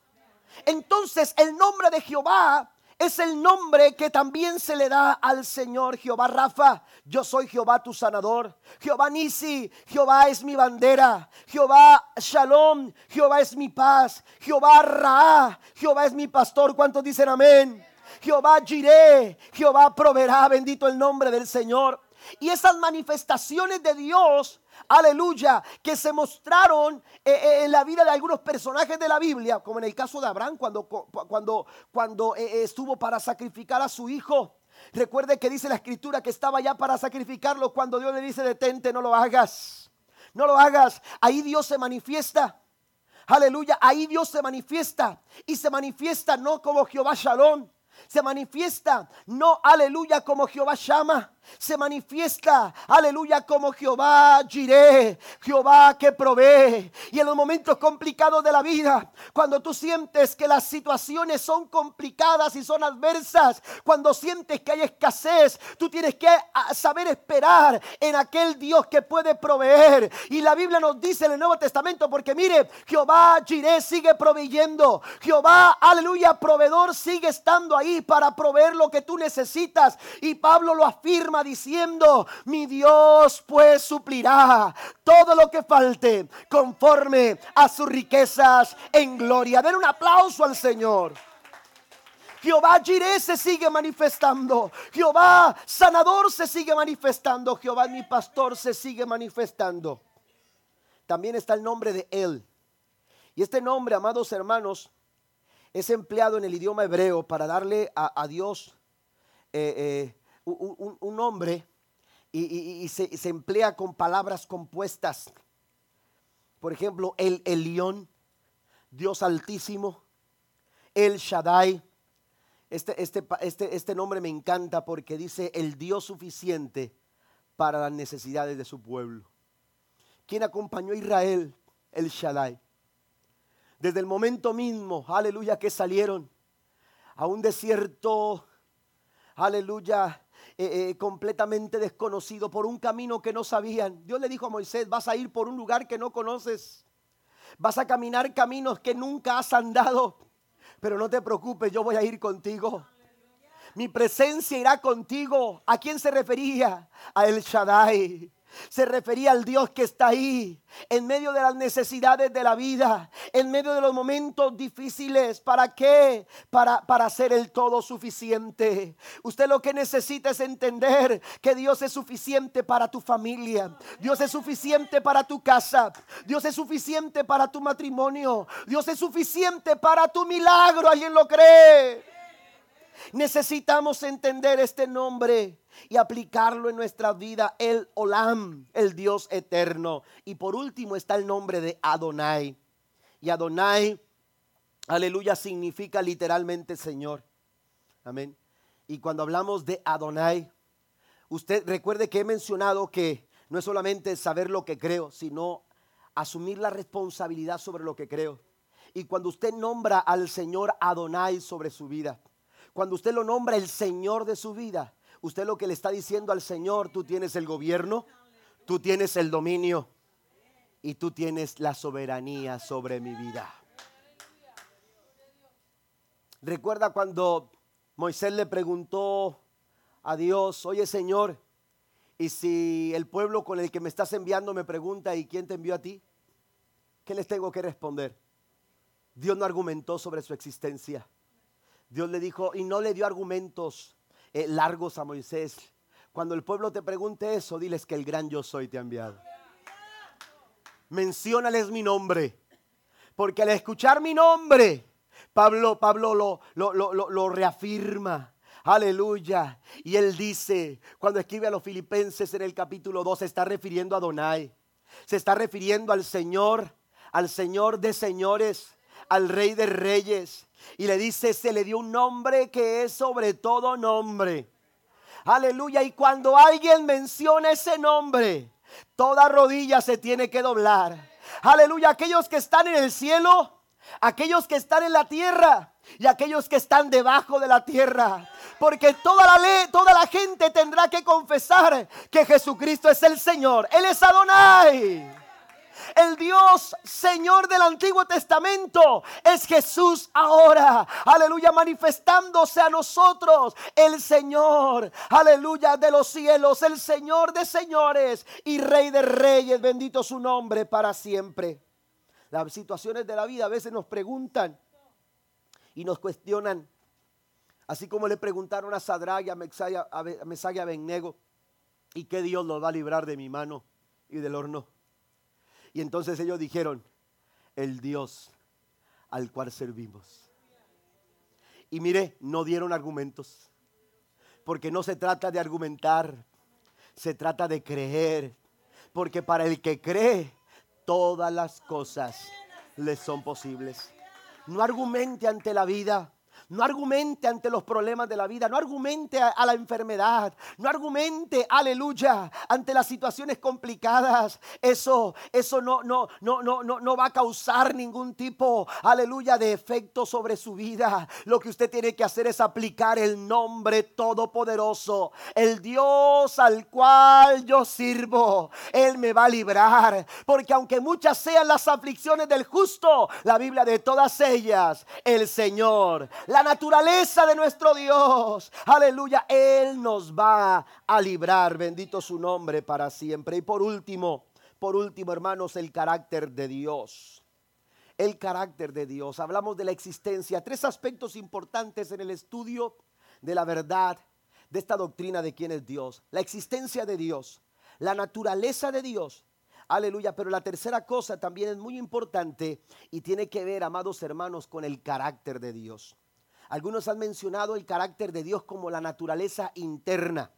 Entonces el nombre de Jehová es el nombre que también se le da al Señor Jehová Rafa. Yo soy Jehová tu sanador. Jehová Nisi, Jehová es mi bandera. Jehová Shalom, Jehová es mi paz. Jehová Ra, Jehová es mi pastor. ¿Cuántos dicen amén? Jehová Jireh, Jehová proveerá, bendito el nombre del Señor. Y esas manifestaciones de Dios aleluya, que se mostraron eh, eh, en la vida de algunos personajes de la Biblia, como en el caso de Abraham cuando, cuando, cuando eh, estuvo para sacrificar a su hijo. Recuerde que dice la escritura que estaba ya para sacrificarlo cuando Dios le dice detente, no lo hagas, no lo hagas. Ahí Dios se manifiesta. Aleluya, ahí Dios se manifiesta y se manifiesta no como Jehová Shalom, se manifiesta no aleluya como Jehová llama, se manifiesta, aleluya, como Jehová Jireh, Jehová que provee. Y en los momentos complicados de la vida, cuando tú sientes que las situaciones son complicadas y son adversas, cuando sientes que hay escasez, tú tienes que ah, saber esperar en aquel Dios que puede proveer. Y la Biblia nos dice en el Nuevo Testamento, porque mire, Jehová Jireh sigue proveyendo, Jehová, aleluya, proveedor sigue estando ahí para proveer lo que tú necesitas. Y Pablo lo afirma diciendo, mi Dios pues suplirá todo lo que falte conforme a sus riquezas en gloria. Den un aplauso al Señor. Jehová Jireh se sigue manifestando. Jehová sanador se sigue manifestando. Jehová mi pastor se sigue manifestando. También está el nombre de Él. Y este nombre, amados hermanos, es empleado en el idioma hebreo para darle a, Dios eh, eh, un, nombre y, se, emplea con palabras compuestas. Por ejemplo, el Elión, Dios Altísimo, el Shaddai. Este, este, este, este nombre me encanta porque dice el Dios suficiente para las necesidades de su pueblo. ¿Quién acompañó a Israel? El Shaddai. Desde el momento mismo, aleluya, que salieron a un desierto, aleluya, eh, eh, completamente desconocido, por un camino que no sabían. Dios le dijo a Moisés, vas a ir por un lugar que no conoces, vas a caminar caminos que nunca has andado, pero no te preocupes, yo voy a ir contigo. Mi presencia irá contigo. ¿A quién se refería? A El Shaddai. Se refería al Dios que está ahí, en medio de las necesidades de la vida, en medio de los momentos difíciles. ¿Para qué? Para, para ser el todo suficiente. Usted lo que necesita es entender que Dios es suficiente para tu familia. Dios es suficiente para tu casa. Dios es suficiente para tu matrimonio. Dios es suficiente para tu milagro. ¿Alguien lo cree? Necesitamos entender este nombre y aplicarlo en nuestra vida, el Olam, el Dios eterno. Y por último está el nombre de Adonai. Y Adonai, aleluya, significa literalmente Señor. Amén. Y cuando hablamos de Adonai, usted recuerde que he mencionado que no es solamente saber lo que creo, sino asumir la responsabilidad sobre lo que creo. Y cuando usted nombra al Señor Adonai sobre su vida, cuando usted lo nombra el Señor de su vida, usted lo que le está diciendo al Señor, tú tienes el gobierno, tú tienes el dominio y tú tienes la soberanía sobre mi vida. Recuerda cuando Moisés le preguntó a Dios, oye Señor, y si el pueblo con el que me estás enviando me pregunta, ¿y quién te envió a ti? ¿Qué les tengo que responder? Dios no argumentó sobre su existencia. Dios le dijo, y no le dio argumentos eh, largos a Moisés. Cuando el pueblo te pregunte eso, diles que el gran yo soy te ha enviado. Menciónales mi nombre. Porque al escuchar mi nombre, Pablo, Pablo lo, lo, lo, lo reafirma. Aleluya. Y él dice, cuando escribe a los filipenses en el capítulo 2, se está refiriendo a Donai. Se está refiriendo al Señor, al Señor de señores, al Rey de reyes. Y le dice, se le dio un nombre que es sobre todo nombre. Aleluya. Y cuando alguien menciona ese nombre, toda rodilla se tiene que doblar. Aleluya. Aquellos que están en el cielo, aquellos que están en la tierra y aquellos que están debajo de la tierra. Porque toda la ley, toda la gente tendrá que confesar que Jesucristo es el Señor. Él es Adonai. El Dios Señor del Antiguo Testamento es Jesús ahora. Aleluya, manifestándose a nosotros. El Señor, aleluya, de los cielos. El Señor de señores y Rey de reyes. Bendito su nombre para siempre. Las situaciones de la vida a veces nos preguntan y nos cuestionan. Así como le preguntaron a Sadrach y a Mesaya, a. ¿Y qué Dios los va a librar de mi mano y del horno? Y entonces ellos dijeron, el Dios al cual servimos. Y mire, no dieron argumentos, porque no se trata de argumentar, se trata de creer, porque para el que cree, todas las cosas le son posibles. No argumente ante la vida. No argumente ante los problemas de la vida, no argumente a, la enfermedad, no argumente, aleluya, ante las situaciones complicadas. Eso, eso no, no, no, no, no, no va a causar ningún tipo, aleluya, de efecto sobre su vida. Lo que usted tiene que hacer es aplicar el nombre todopoderoso, el Dios al cual yo sirvo. Él me va a librar, porque aunque muchas sean las aflicciones del justo, la Biblia de todas ellas, el Señor, la naturaleza de nuestro Dios. Aleluya, Él nos va a librar. Bendito su nombre para siempre. Y por último, por último, hermanos, el carácter de Dios. El carácter de Dios. Hablamos de la existencia. Tres aspectos importantes en el estudio de la verdad de esta doctrina de quién es Dios. La existencia de Dios, la naturaleza de Dios Aleluya. Pero la tercera cosa también es muy importante y tiene que ver, amados hermanos, con el carácter de Dios. Algunos han mencionado el carácter de Dios como la naturaleza interna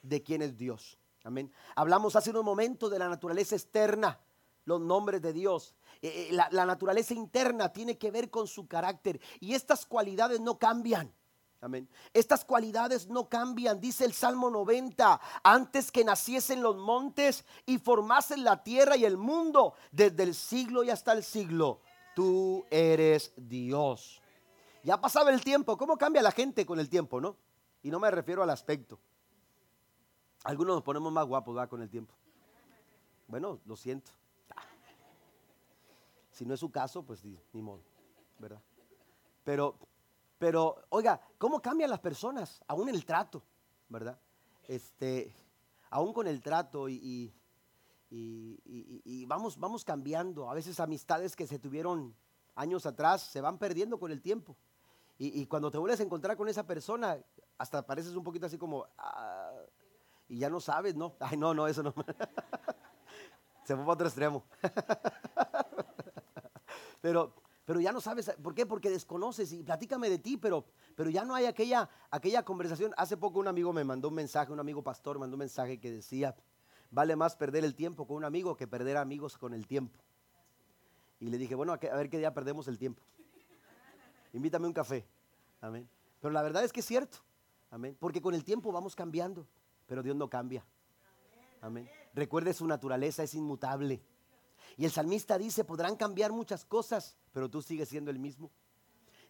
de quién es Dios. Amén. Hablamos hace unos momentos de la naturaleza externa, los nombres de Dios. Eh, eh, la, la naturaleza interna tiene que ver con su carácter y estas cualidades no cambian. Amén. Estas cualidades no cambian, dice el Salmo 90, antes que naciesen los montes y formasen la tierra y el mundo, desde el siglo y hasta el siglo, tú eres Dios. Ya pasaba el tiempo. ¿Cómo cambia la gente con el tiempo, no? Y no me refiero al aspecto. Algunos nos ponemos más guapos, ¿va? Con el tiempo. Bueno, lo siento. (laughs) Si no es su caso, pues ni modo, ¿verdad? Pero, pero, oiga, ¿cómo cambian las personas? Aún el trato, ¿verdad? Este, aún con el trato y, y, vamos, vamos cambiando. A veces amistades que se tuvieron años atrás se van perdiendo con el tiempo. Y, cuando te vuelves a encontrar con esa persona, hasta pareces un poquito así como, ah", y ya no sabes, ¿no? Ay, no, no, eso no. (laughs) Se fue para otro extremo. (laughs) pero, pero ya no sabes, ¿por qué? Porque desconoces y platícame de ti, pero, pero ya no hay aquella, aquella conversación. Hace poco un amigo me mandó un mensaje, un amigo pastor mandó un mensaje que decía, vale más perder el tiempo con un amigo que perder amigos con el tiempo. Y le dije, bueno, a ver qué día perdemos el tiempo invítame un café. Amén. Pero la verdad es que es cierto. Amén. Porque con el tiempo vamos cambiando, pero Dios no cambia. Amén. Recuerde su naturaleza es inmutable. Y el salmista dice, podrán cambiar muchas cosas, pero tú sigues siendo el mismo.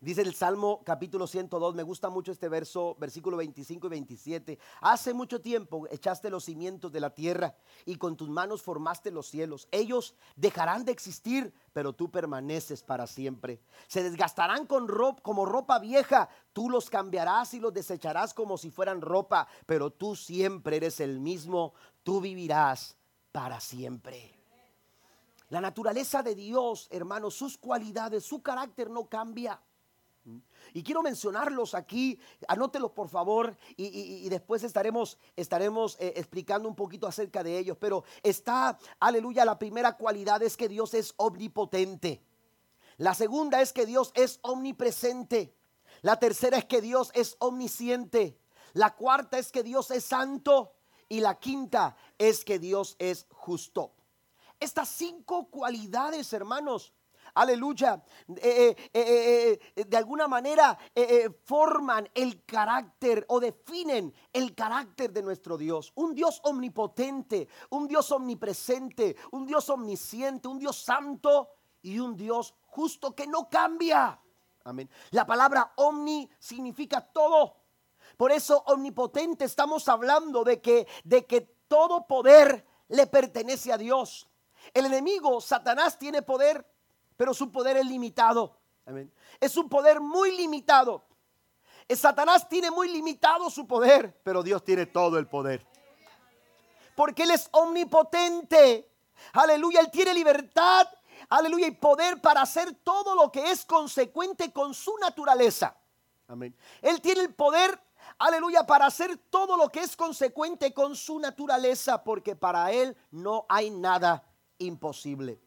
Dice el Salmo capítulo 102, me gusta mucho este verso, versículo 25 y 27. Hace mucho tiempo echaste los cimientos de la tierra y con tus manos formaste los cielos. Ellos dejarán de existir, pero tú permaneces para siempre. Se desgastarán con ropa, como ropa vieja, tú los cambiarás y los desecharás como si fueran ropa, pero tú siempre eres el mismo, tú vivirás para siempre. La naturaleza de Dios, hermanos, sus cualidades, su carácter no cambia. Y quiero mencionarlos aquí, anótelos por favor y, después estaremos, estaremos eh, explicando un poquito acerca de ellos. Pero está, aleluya, la primera cualidad es que Dios es omnipotente. La segunda es que Dios es omnipresente. La tercera es que Dios es omnisciente. La cuarta es que Dios es santo. Y la quinta es que Dios es justo. Estas cinco cualidades, hermanos, aleluya, eh, eh, eh, de alguna manera forman el carácter o definen el carácter de nuestro Dios. Un Dios omnipotente, un Dios omnipresente, un Dios omnisciente, un Dios santo y un Dios justo que no cambia. Amén. La palabra omni significa todo. Por eso omnipotente estamos hablando de que, de que todo poder le pertenece a Dios. El enemigo, Satanás, tiene poder, pero su poder es limitado. Amén. Es un poder muy limitado. Satanás tiene muy limitado su poder, pero Dios tiene todo el poder. Porque Él es omnipotente. Aleluya, Él tiene libertad. Aleluya, y poder para hacer todo lo que es consecuente con su naturaleza. Amén. Él tiene el poder, aleluya, para hacer todo lo que es consecuente con su naturaleza, porque para Él no hay nada imposible.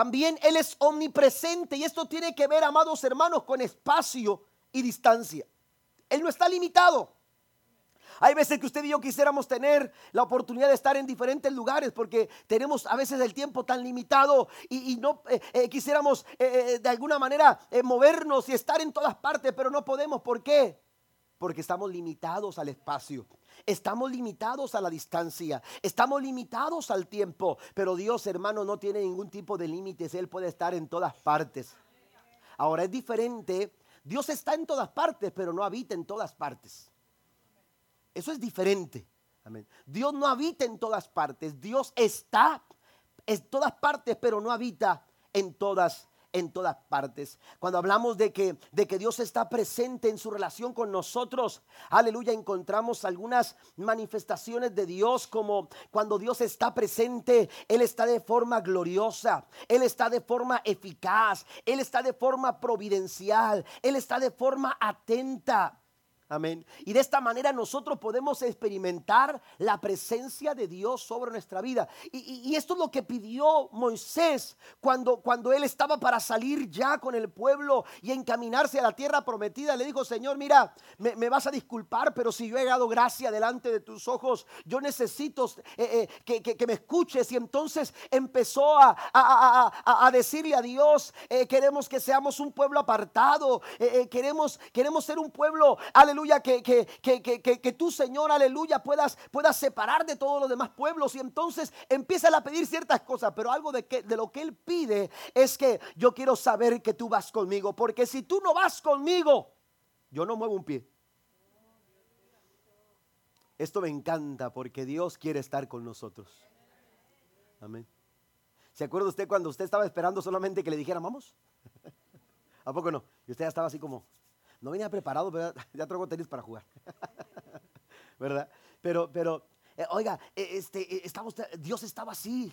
También Él es omnipresente y esto tiene que ver, amados hermanos, con espacio y distancia. Él no está limitado. Hay veces que usted y yo quisiéramos tener la oportunidad de estar en diferentes lugares porque tenemos a veces el tiempo tan limitado y, no eh, eh, quisiéramos eh, de alguna manera movernos y estar en todas partes, pero no podemos. ¿Por qué? Porque estamos limitados al espacio. Estamos limitados a la distancia, estamos limitados al tiempo, pero Dios hermano no tiene ningún tipo de límites, Él puede estar en todas partes. Ahora es diferente, Dios está en todas partes, pero no habita en todas partes. Eso es diferente. Amén. Dios no habita en todas partes, Dios está en todas partes, pero no habita en todas en todas partes. Cuando hablamos de que, de que Dios está presente en su relación con nosotros, aleluya, encontramos algunas manifestaciones de Dios como cuando Dios está presente, Él está de forma gloriosa, Él está de forma eficaz, Él está de forma providencial, Él está de forma atenta. Amén. Y de esta manera nosotros podemos experimentar la presencia de Dios sobre nuestra vida. Y, esto es lo que pidió Moisés cuando, cuando él estaba para salir ya con el pueblo y encaminarse a la tierra prometida. Le dijo, Señor, mira, me, vas a disculpar, pero si yo he dado gracia delante de tus ojos, yo necesito eh, eh, que, me escuches. Y entonces empezó a, a, decirle a Dios, eh, queremos que seamos un pueblo apartado, queremos, queremos ser un pueblo, aleluya aleluya, que, que, que, tú, Señor, aleluya, puedas, puedas separar de todos los demás pueblos. Y entonces empieza a pedir ciertas cosas, pero algo de, que, de lo que Él pide es que yo quiero saber que tú vas conmigo, porque si tú no vas conmigo, yo no muevo un pie. Esto me encanta porque Dios quiere estar con nosotros. Amén. ¿Se acuerda usted cuando usted estaba esperando solamente que le dijera vamos? (laughs) ¿A poco no? Y usted ya estaba así como, no venía preparado, pero ya (laughs) traigo tenis para jugar. (laughs) ¿Verdad? Pero, pero, eh, oiga, eh, este, eh, estamos, Dios estaba así.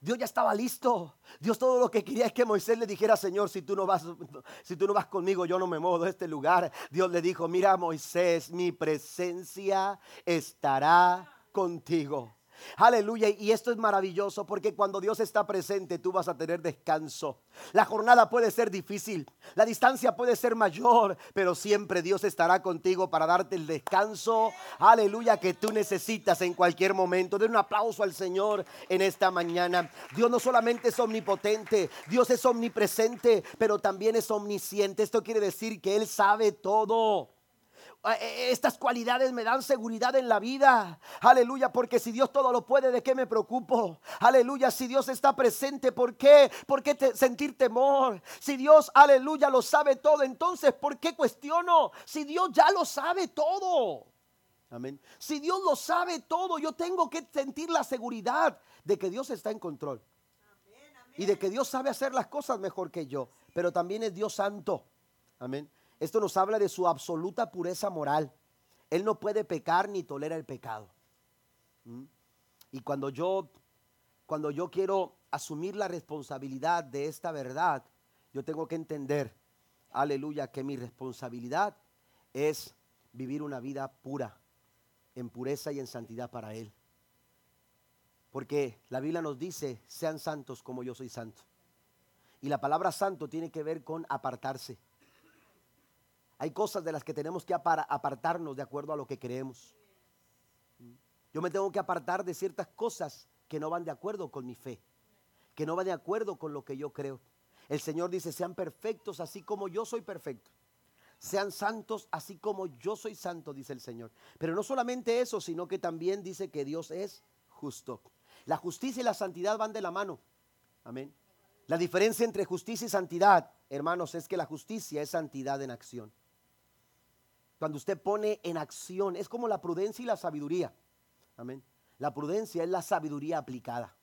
Dios ya estaba listo. Dios todo lo que quería es que Moisés le dijera, Señor, si tú no vas, si tú no vas conmigo, yo no me muevo de este lugar. Dios le dijo, mira Moisés, mi presencia estará contigo. Aleluya. Y esto es maravilloso porque cuando Dios está presente tú vas a tener descanso. La jornada puede ser difícil, la distancia puede ser mayor, pero siempre Dios estará contigo para darte el descanso. Aleluya que tú necesitas en cualquier momento. Den un aplauso al Señor en esta mañana. Dios no solamente es omnipotente, Dios es omnipresente, pero también es omnisciente. Esto quiere decir que Él sabe todo. Ah, e, e, estas cualidades me dan seguridad en la vida. Aleluya, porque si Dios todo lo puede, ¿de qué me preocupo? Aleluya, si Dios está presente, ¿por qué? ¿Por qué sentir temor? Si Dios, aleluya, lo sabe todo, entonces, ¿por qué cuestiono? Si Dios ya lo sabe todo. Amén. Si Dios lo sabe todo, yo tengo que sentir la seguridad de que Dios está en control. Y de que Dios sabe hacer las cosas mejor que yo. Pero también es Dios santo. Amén. Esto nos habla de su absoluta pureza moral. Él no puede pecar ni tolera el pecado. ¿Mm? Y cuando yo, cuando yo quiero asumir la responsabilidad de esta verdad, yo tengo que entender, aleluya, que mi responsabilidad es vivir una vida pura, en pureza y en santidad para Él. Porque la Biblia nos dice, sean santos como yo soy santo. Y la palabra santo tiene que ver con apartarse. Hay cosas de las que tenemos que apartarnos de acuerdo a lo que creemos. Yo me tengo que apartar de ciertas cosas que no van de acuerdo con mi fe, que no van de acuerdo con lo que yo creo. El Señor dice, sean perfectos así como yo soy perfecto. Sean santos así como yo soy santo, dice el Señor. Pero no solamente eso, sino que también dice que Dios es justo. La justicia y la santidad van de la mano. Amén. La diferencia entre justicia y santidad, hermanos, es que la justicia es santidad en acción cuando usted pone en acción, es como la prudencia y la sabiduría. Amén. La prudencia es la sabiduría aplicada.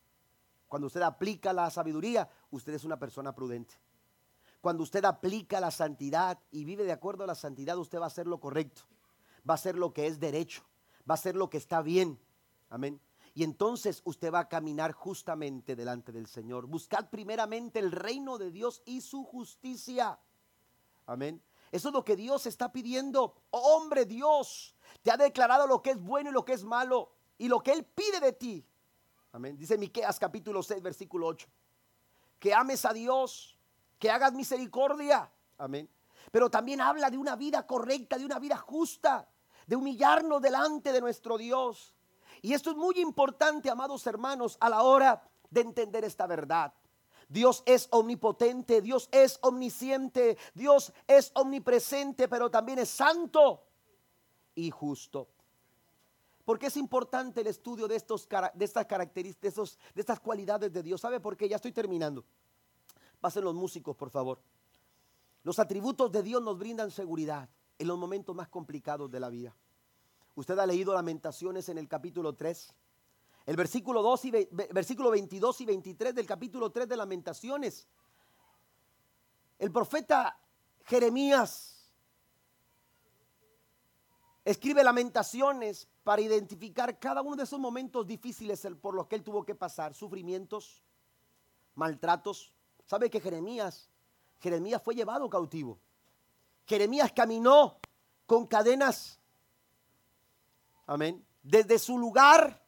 Cuando usted aplica la sabiduría, usted es una persona prudente. Cuando usted aplica la santidad y vive de acuerdo a la santidad, usted va a hacer lo correcto. Va a hacer lo que es derecho. Va a hacer lo que está bien. Amén. Y entonces usted va a caminar justamente delante del Señor. Buscad primeramente el reino de Dios y su justicia. Amén. Eso es lo que Dios está pidiendo. Hombre, Dios te ha declarado lo que es bueno y lo que es malo y lo que Él pide de ti. Amén. Dice Miqueas capítulo 6, versículo 8. Que ames a Dios, que hagas misericordia. Amén. Pero también habla de una vida correcta, de una vida justa, de humillarnos delante de nuestro Dios. Y esto es muy importante, amados hermanos, a la hora de entender esta verdad. Dios es omnipotente, Dios es omnisciente, Dios es omnipresente, pero también es santo y justo. Porque es importante el estudio de, estos, de estas características, de, estas cualidades de Dios. ¿Sabe por qué? Ya estoy terminando. Pasen los músicos, por favor. Los atributos de Dios nos brindan seguridad en los momentos más complicados de la vida. Usted ha leído Lamentaciones en el capítulo 3. El versículo, 2 y, versículo 22 y 23 del capítulo 3 de Lamentaciones. El profeta Jeremías escribe lamentaciones para identificar cada uno de esos momentos difíciles por los que él tuvo que pasar, sufrimientos, maltratos. ¿Sabe que Jeremías, Jeremías fue llevado cautivo? Jeremías caminó con cadenas. Amén. Desde su lugar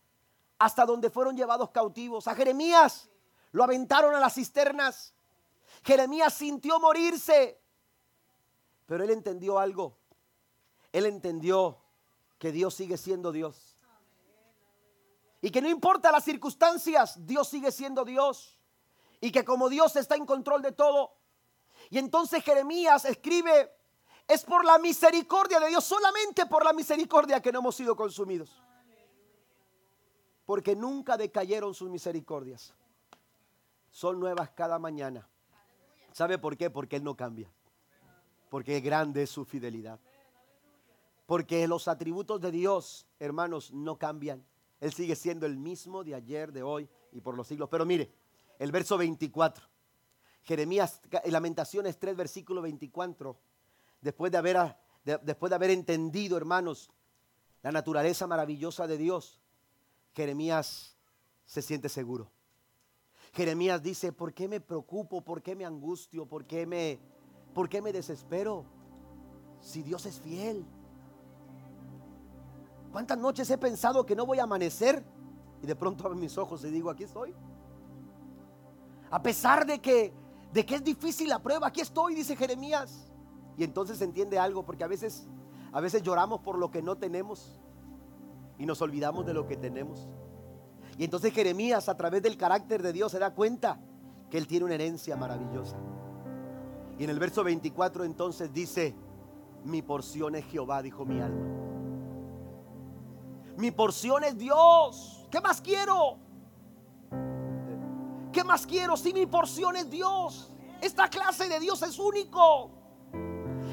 hasta donde fueron llevados cautivos. A Jeremías lo aventaron a las cisternas. Jeremías sintió morirse. Pero él entendió algo. Él entendió que Dios sigue siendo Dios. Y que no importa las circunstancias, Dios sigue siendo Dios. Y que como Dios está en control de todo. Y entonces Jeremías escribe, es por la misericordia de Dios, solamente por la misericordia que no hemos sido consumidos porque nunca decayeron sus misericordias. Son nuevas cada mañana. ¿Sabe por qué? Porque Él no cambia. Porque grande es su fidelidad. Porque los atributos de Dios, hermanos, no cambian. Él sigue siendo el mismo de ayer, de hoy y por los siglos. Pero mire, el verso 24. Jeremías, Lamentaciones 3, versículo 24. Después de haber, después de haber entendido, hermanos, la naturaleza maravillosa de Dios, Jeremías se siente seguro. Jeremías dice, ¿por qué me preocupo? ¿Por qué me angustio? ¿Por qué me, por qué me desespero? Si Dios es fiel. ¿Cuántas noches he pensado que no voy a amanecer? Y de pronto abro mis ojos y digo, aquí estoy. A pesar de que, de que es difícil la prueba, aquí estoy, dice Jeremías. Y entonces entiende algo, porque a veces, a veces lloramos por lo que no tenemos y nos olvidamos de lo que tenemos. Y entonces Jeremías a través del carácter de Dios se da cuenta que él tiene una herencia maravillosa. Y en el verso 24 entonces dice, mi porción es Jehová, dijo mi alma. Mi porción es Dios. ¿Qué más quiero? ¿Qué más quiero si mi porción es Dios? Esta clase de Dios es único.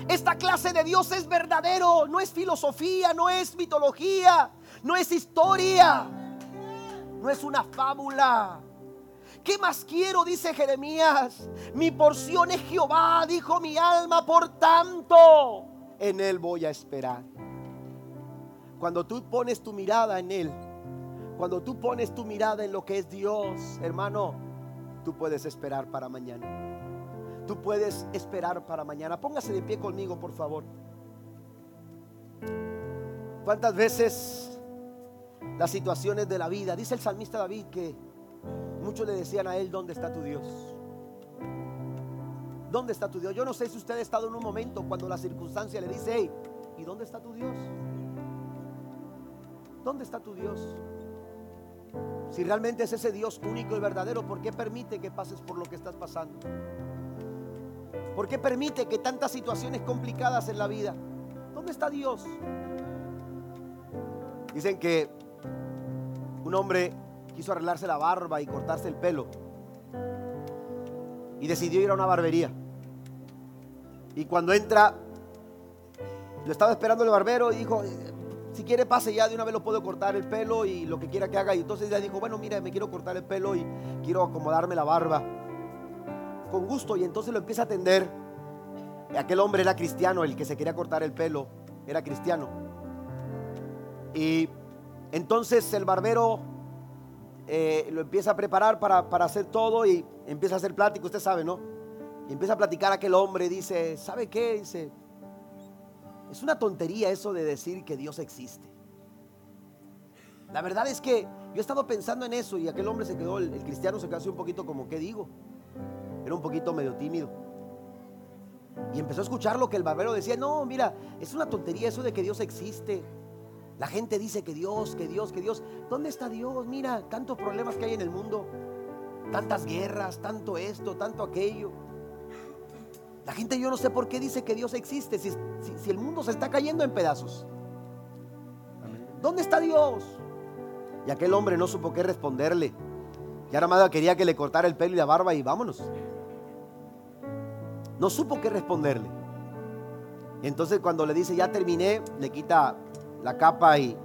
Esta clase de Dios es verdadero, no es filosofía, no es mitología, no es historia, no es una fábula. ¿Qué más quiero? Dice Jeremías. Mi porción es Jehová, dijo mi alma, por tanto, en Él voy a esperar. Cuando tú pones tu mirada en Él, cuando tú pones tu mirada en lo que es Dios, hermano, tú puedes esperar para mañana. Tú puedes esperar para mañana. Póngase de pie conmigo, por favor. ¿Cuántas veces las situaciones de la vida. Dice el salmista David que muchos le decían a él, ¿dónde está tu Dios? ¿Dónde está tu Dios? Yo no sé si usted ha estado en un momento cuando la circunstancia le dice, hey, ¿y dónde está tu Dios? ¿Dónde está tu Dios? Si realmente es ese Dios único y verdadero, ¿por qué permite que pases por lo que estás pasando? ¿Por qué permite que tantas situaciones complicadas en la vida? ¿Dónde está Dios? Dicen que un hombre quiso arreglarse la barba y cortarse el pelo. Y decidió ir a una barbería. Y cuando entra, lo estaba esperando el barbero y dijo, si quiere pase ya, de una vez lo puedo cortar el pelo y lo que quiera que haga. Y entonces ella dijo, bueno, mira, me quiero cortar el pelo y quiero acomodarme la barba. Con gusto. Y entonces lo empieza a atender. Aquel hombre era cristiano, el que se quería cortar el pelo, era cristiano. Y entonces el barbero eh, lo empieza a preparar para, para, hacer todo y empieza a hacer plática, usted sabe, ¿no? Y empieza a platicar aquel hombre, dice, ¿sabe qué? Dice, es una tontería eso de decir que Dios existe. La verdad es que yo he estado pensando en eso y aquel hombre se quedó, el, cristiano se quedó un poquito como, ¿qué digo? Era un poquito medio tímido. Y empezó a escuchar lo que el barbero decía, no, mira, es una tontería eso de que Dios existe. La gente dice que Dios, que Dios, que Dios. ¿Dónde está Dios? Mira, tantos problemas que hay en el mundo. Tantas guerras, tanto esto, tanto aquello. La gente yo no sé por qué dice que Dios existe si, el mundo se está cayendo en pedazos. ¿Dónde está Dios? Y aquel hombre no supo qué responderle. Y ahora más quería que le cortara el pelo y la barba y vámonos. No supo qué responderle. entonces cuando le dice ya terminé, le quita la capa y,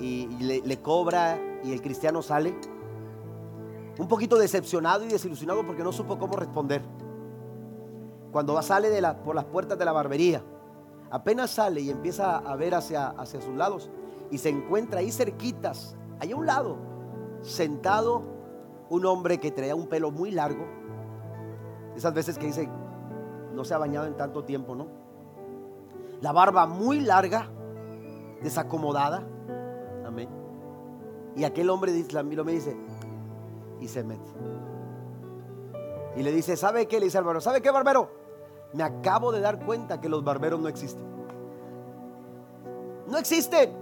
le, cobra y el cristiano sale. Un poquito decepcionado y desilusionado porque no supo cómo responder. Cuando sale de la, por las puertas de la barbería, apenas sale y empieza a ver hacia, hacia sus lados y se encuentra ahí cerquitas, allá a un lado, sentado un hombre que traía un pelo muy largo. Esas veces que dice, no se ha bañado en tanto tiempo, ¿no? La barba muy larga desacomodada. Amén. Y aquel hombre de me dice, y se mete. Y le dice, ¿sabe qué? Le dice al barbero, ¿sabe qué, barbero? Me acabo de dar cuenta que los barberos no existen. No existen.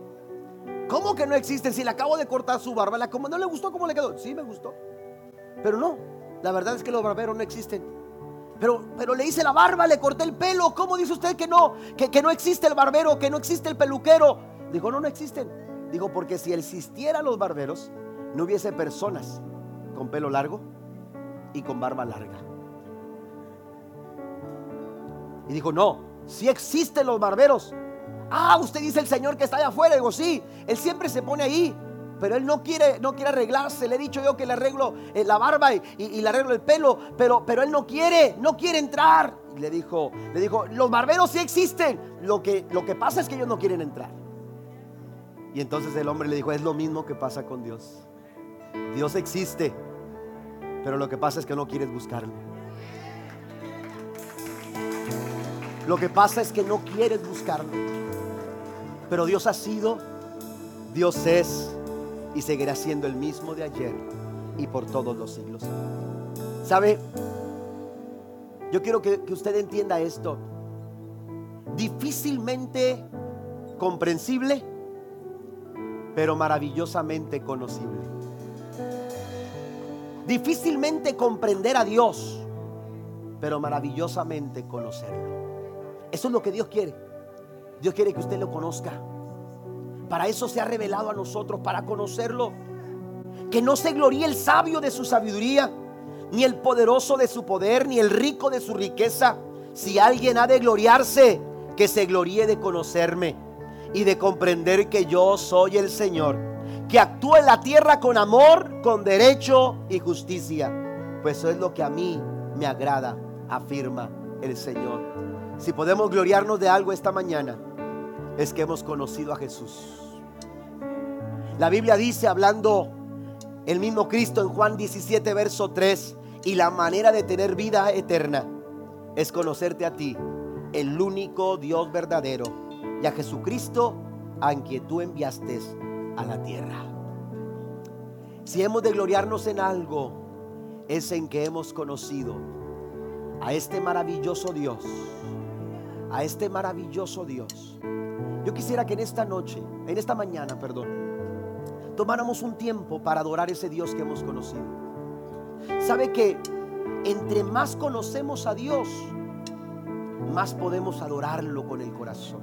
¿Cómo que no existen? Si le acabo de cortar su barba, ¿la como no le gustó cómo le quedó? Sí, me gustó. Pero no, la verdad es que los barberos no existen. Pero, pero le hice la barba, le corté el pelo. ¿Cómo dice usted que no? Que, que no existe el barbero, que no existe el peluquero. Dijo, no, no existen. Dijo, porque si existieran los barberos, no hubiese personas con pelo largo y con barba larga. Y dijo, no, si existen los barberos. Ah, usted dice el Señor que está allá afuera. Digo, sí, Él siempre se pone ahí. Pero él no quiere, no quiere arreglarse. Le he dicho yo que le arreglo eh, la barba y, le arreglo el pelo. Pero, pero él no quiere, no quiere entrar. Y le dijo, le dijo, los barberos sí existen. Lo que, lo que pasa es que ellos no quieren entrar. Y entonces el hombre le dijo, es lo mismo que pasa con Dios. Dios existe, pero lo que pasa es que no quieres buscarlo. Lo que pasa es que no quieres buscarlo. Pero Dios ha sido, Dios es y seguirá siendo el mismo de ayer y por todos los siglos. ¿Sabe? Yo quiero que, usted entienda esto. Difícilmente comprensible pero maravillosamente conocible. Difícilmente comprender a Dios, pero maravillosamente conocerlo. Eso es lo que Dios quiere. Dios quiere que usted lo conozca. Para eso se ha revelado a nosotros, para conocerlo. Que no se gloríe el sabio de su sabiduría, ni el poderoso de su poder, ni el rico de su riqueza. Si alguien ha de gloriarse, que se gloríe de conocerme y de comprender que yo soy el Señor, que actúa en la tierra con amor, con derecho y justicia. Pues eso es lo que a mí me agrada, afirma el Señor. Si podemos gloriarnos de algo esta mañana, es que hemos conocido a Jesús. La Biblia dice, hablando el mismo Cristo en Juan 17, verso 3, y la manera de tener vida eterna es conocerte a ti, el único Dios verdadero y a Jesucristo a quien tú enviaste a la tierra. Si hemos de gloriarnos en algo, es en que hemos conocido a este maravilloso Dios, a este maravilloso Dios. Yo quisiera que en esta noche, en esta mañana, perdón, tomáramos un tiempo para adorar ese Dios que hemos conocido. ¿Sabe que entre más conocemos a Dios, más podemos adorarlo con el corazón?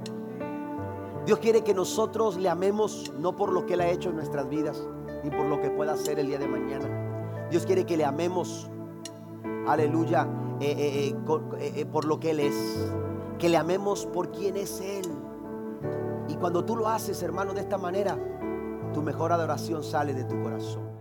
Dios quiere que nosotros le amemos no por lo que Él ha hecho en nuestras vidas, ni por lo que pueda hacer el día de mañana. Dios quiere que le amemos, aleluya, eh, eh, eh, por lo que Él es. Que le amemos por quien es Él. Y cuando tú lo haces, hermano, de esta manera, tu mejor adoración sale de tu corazón.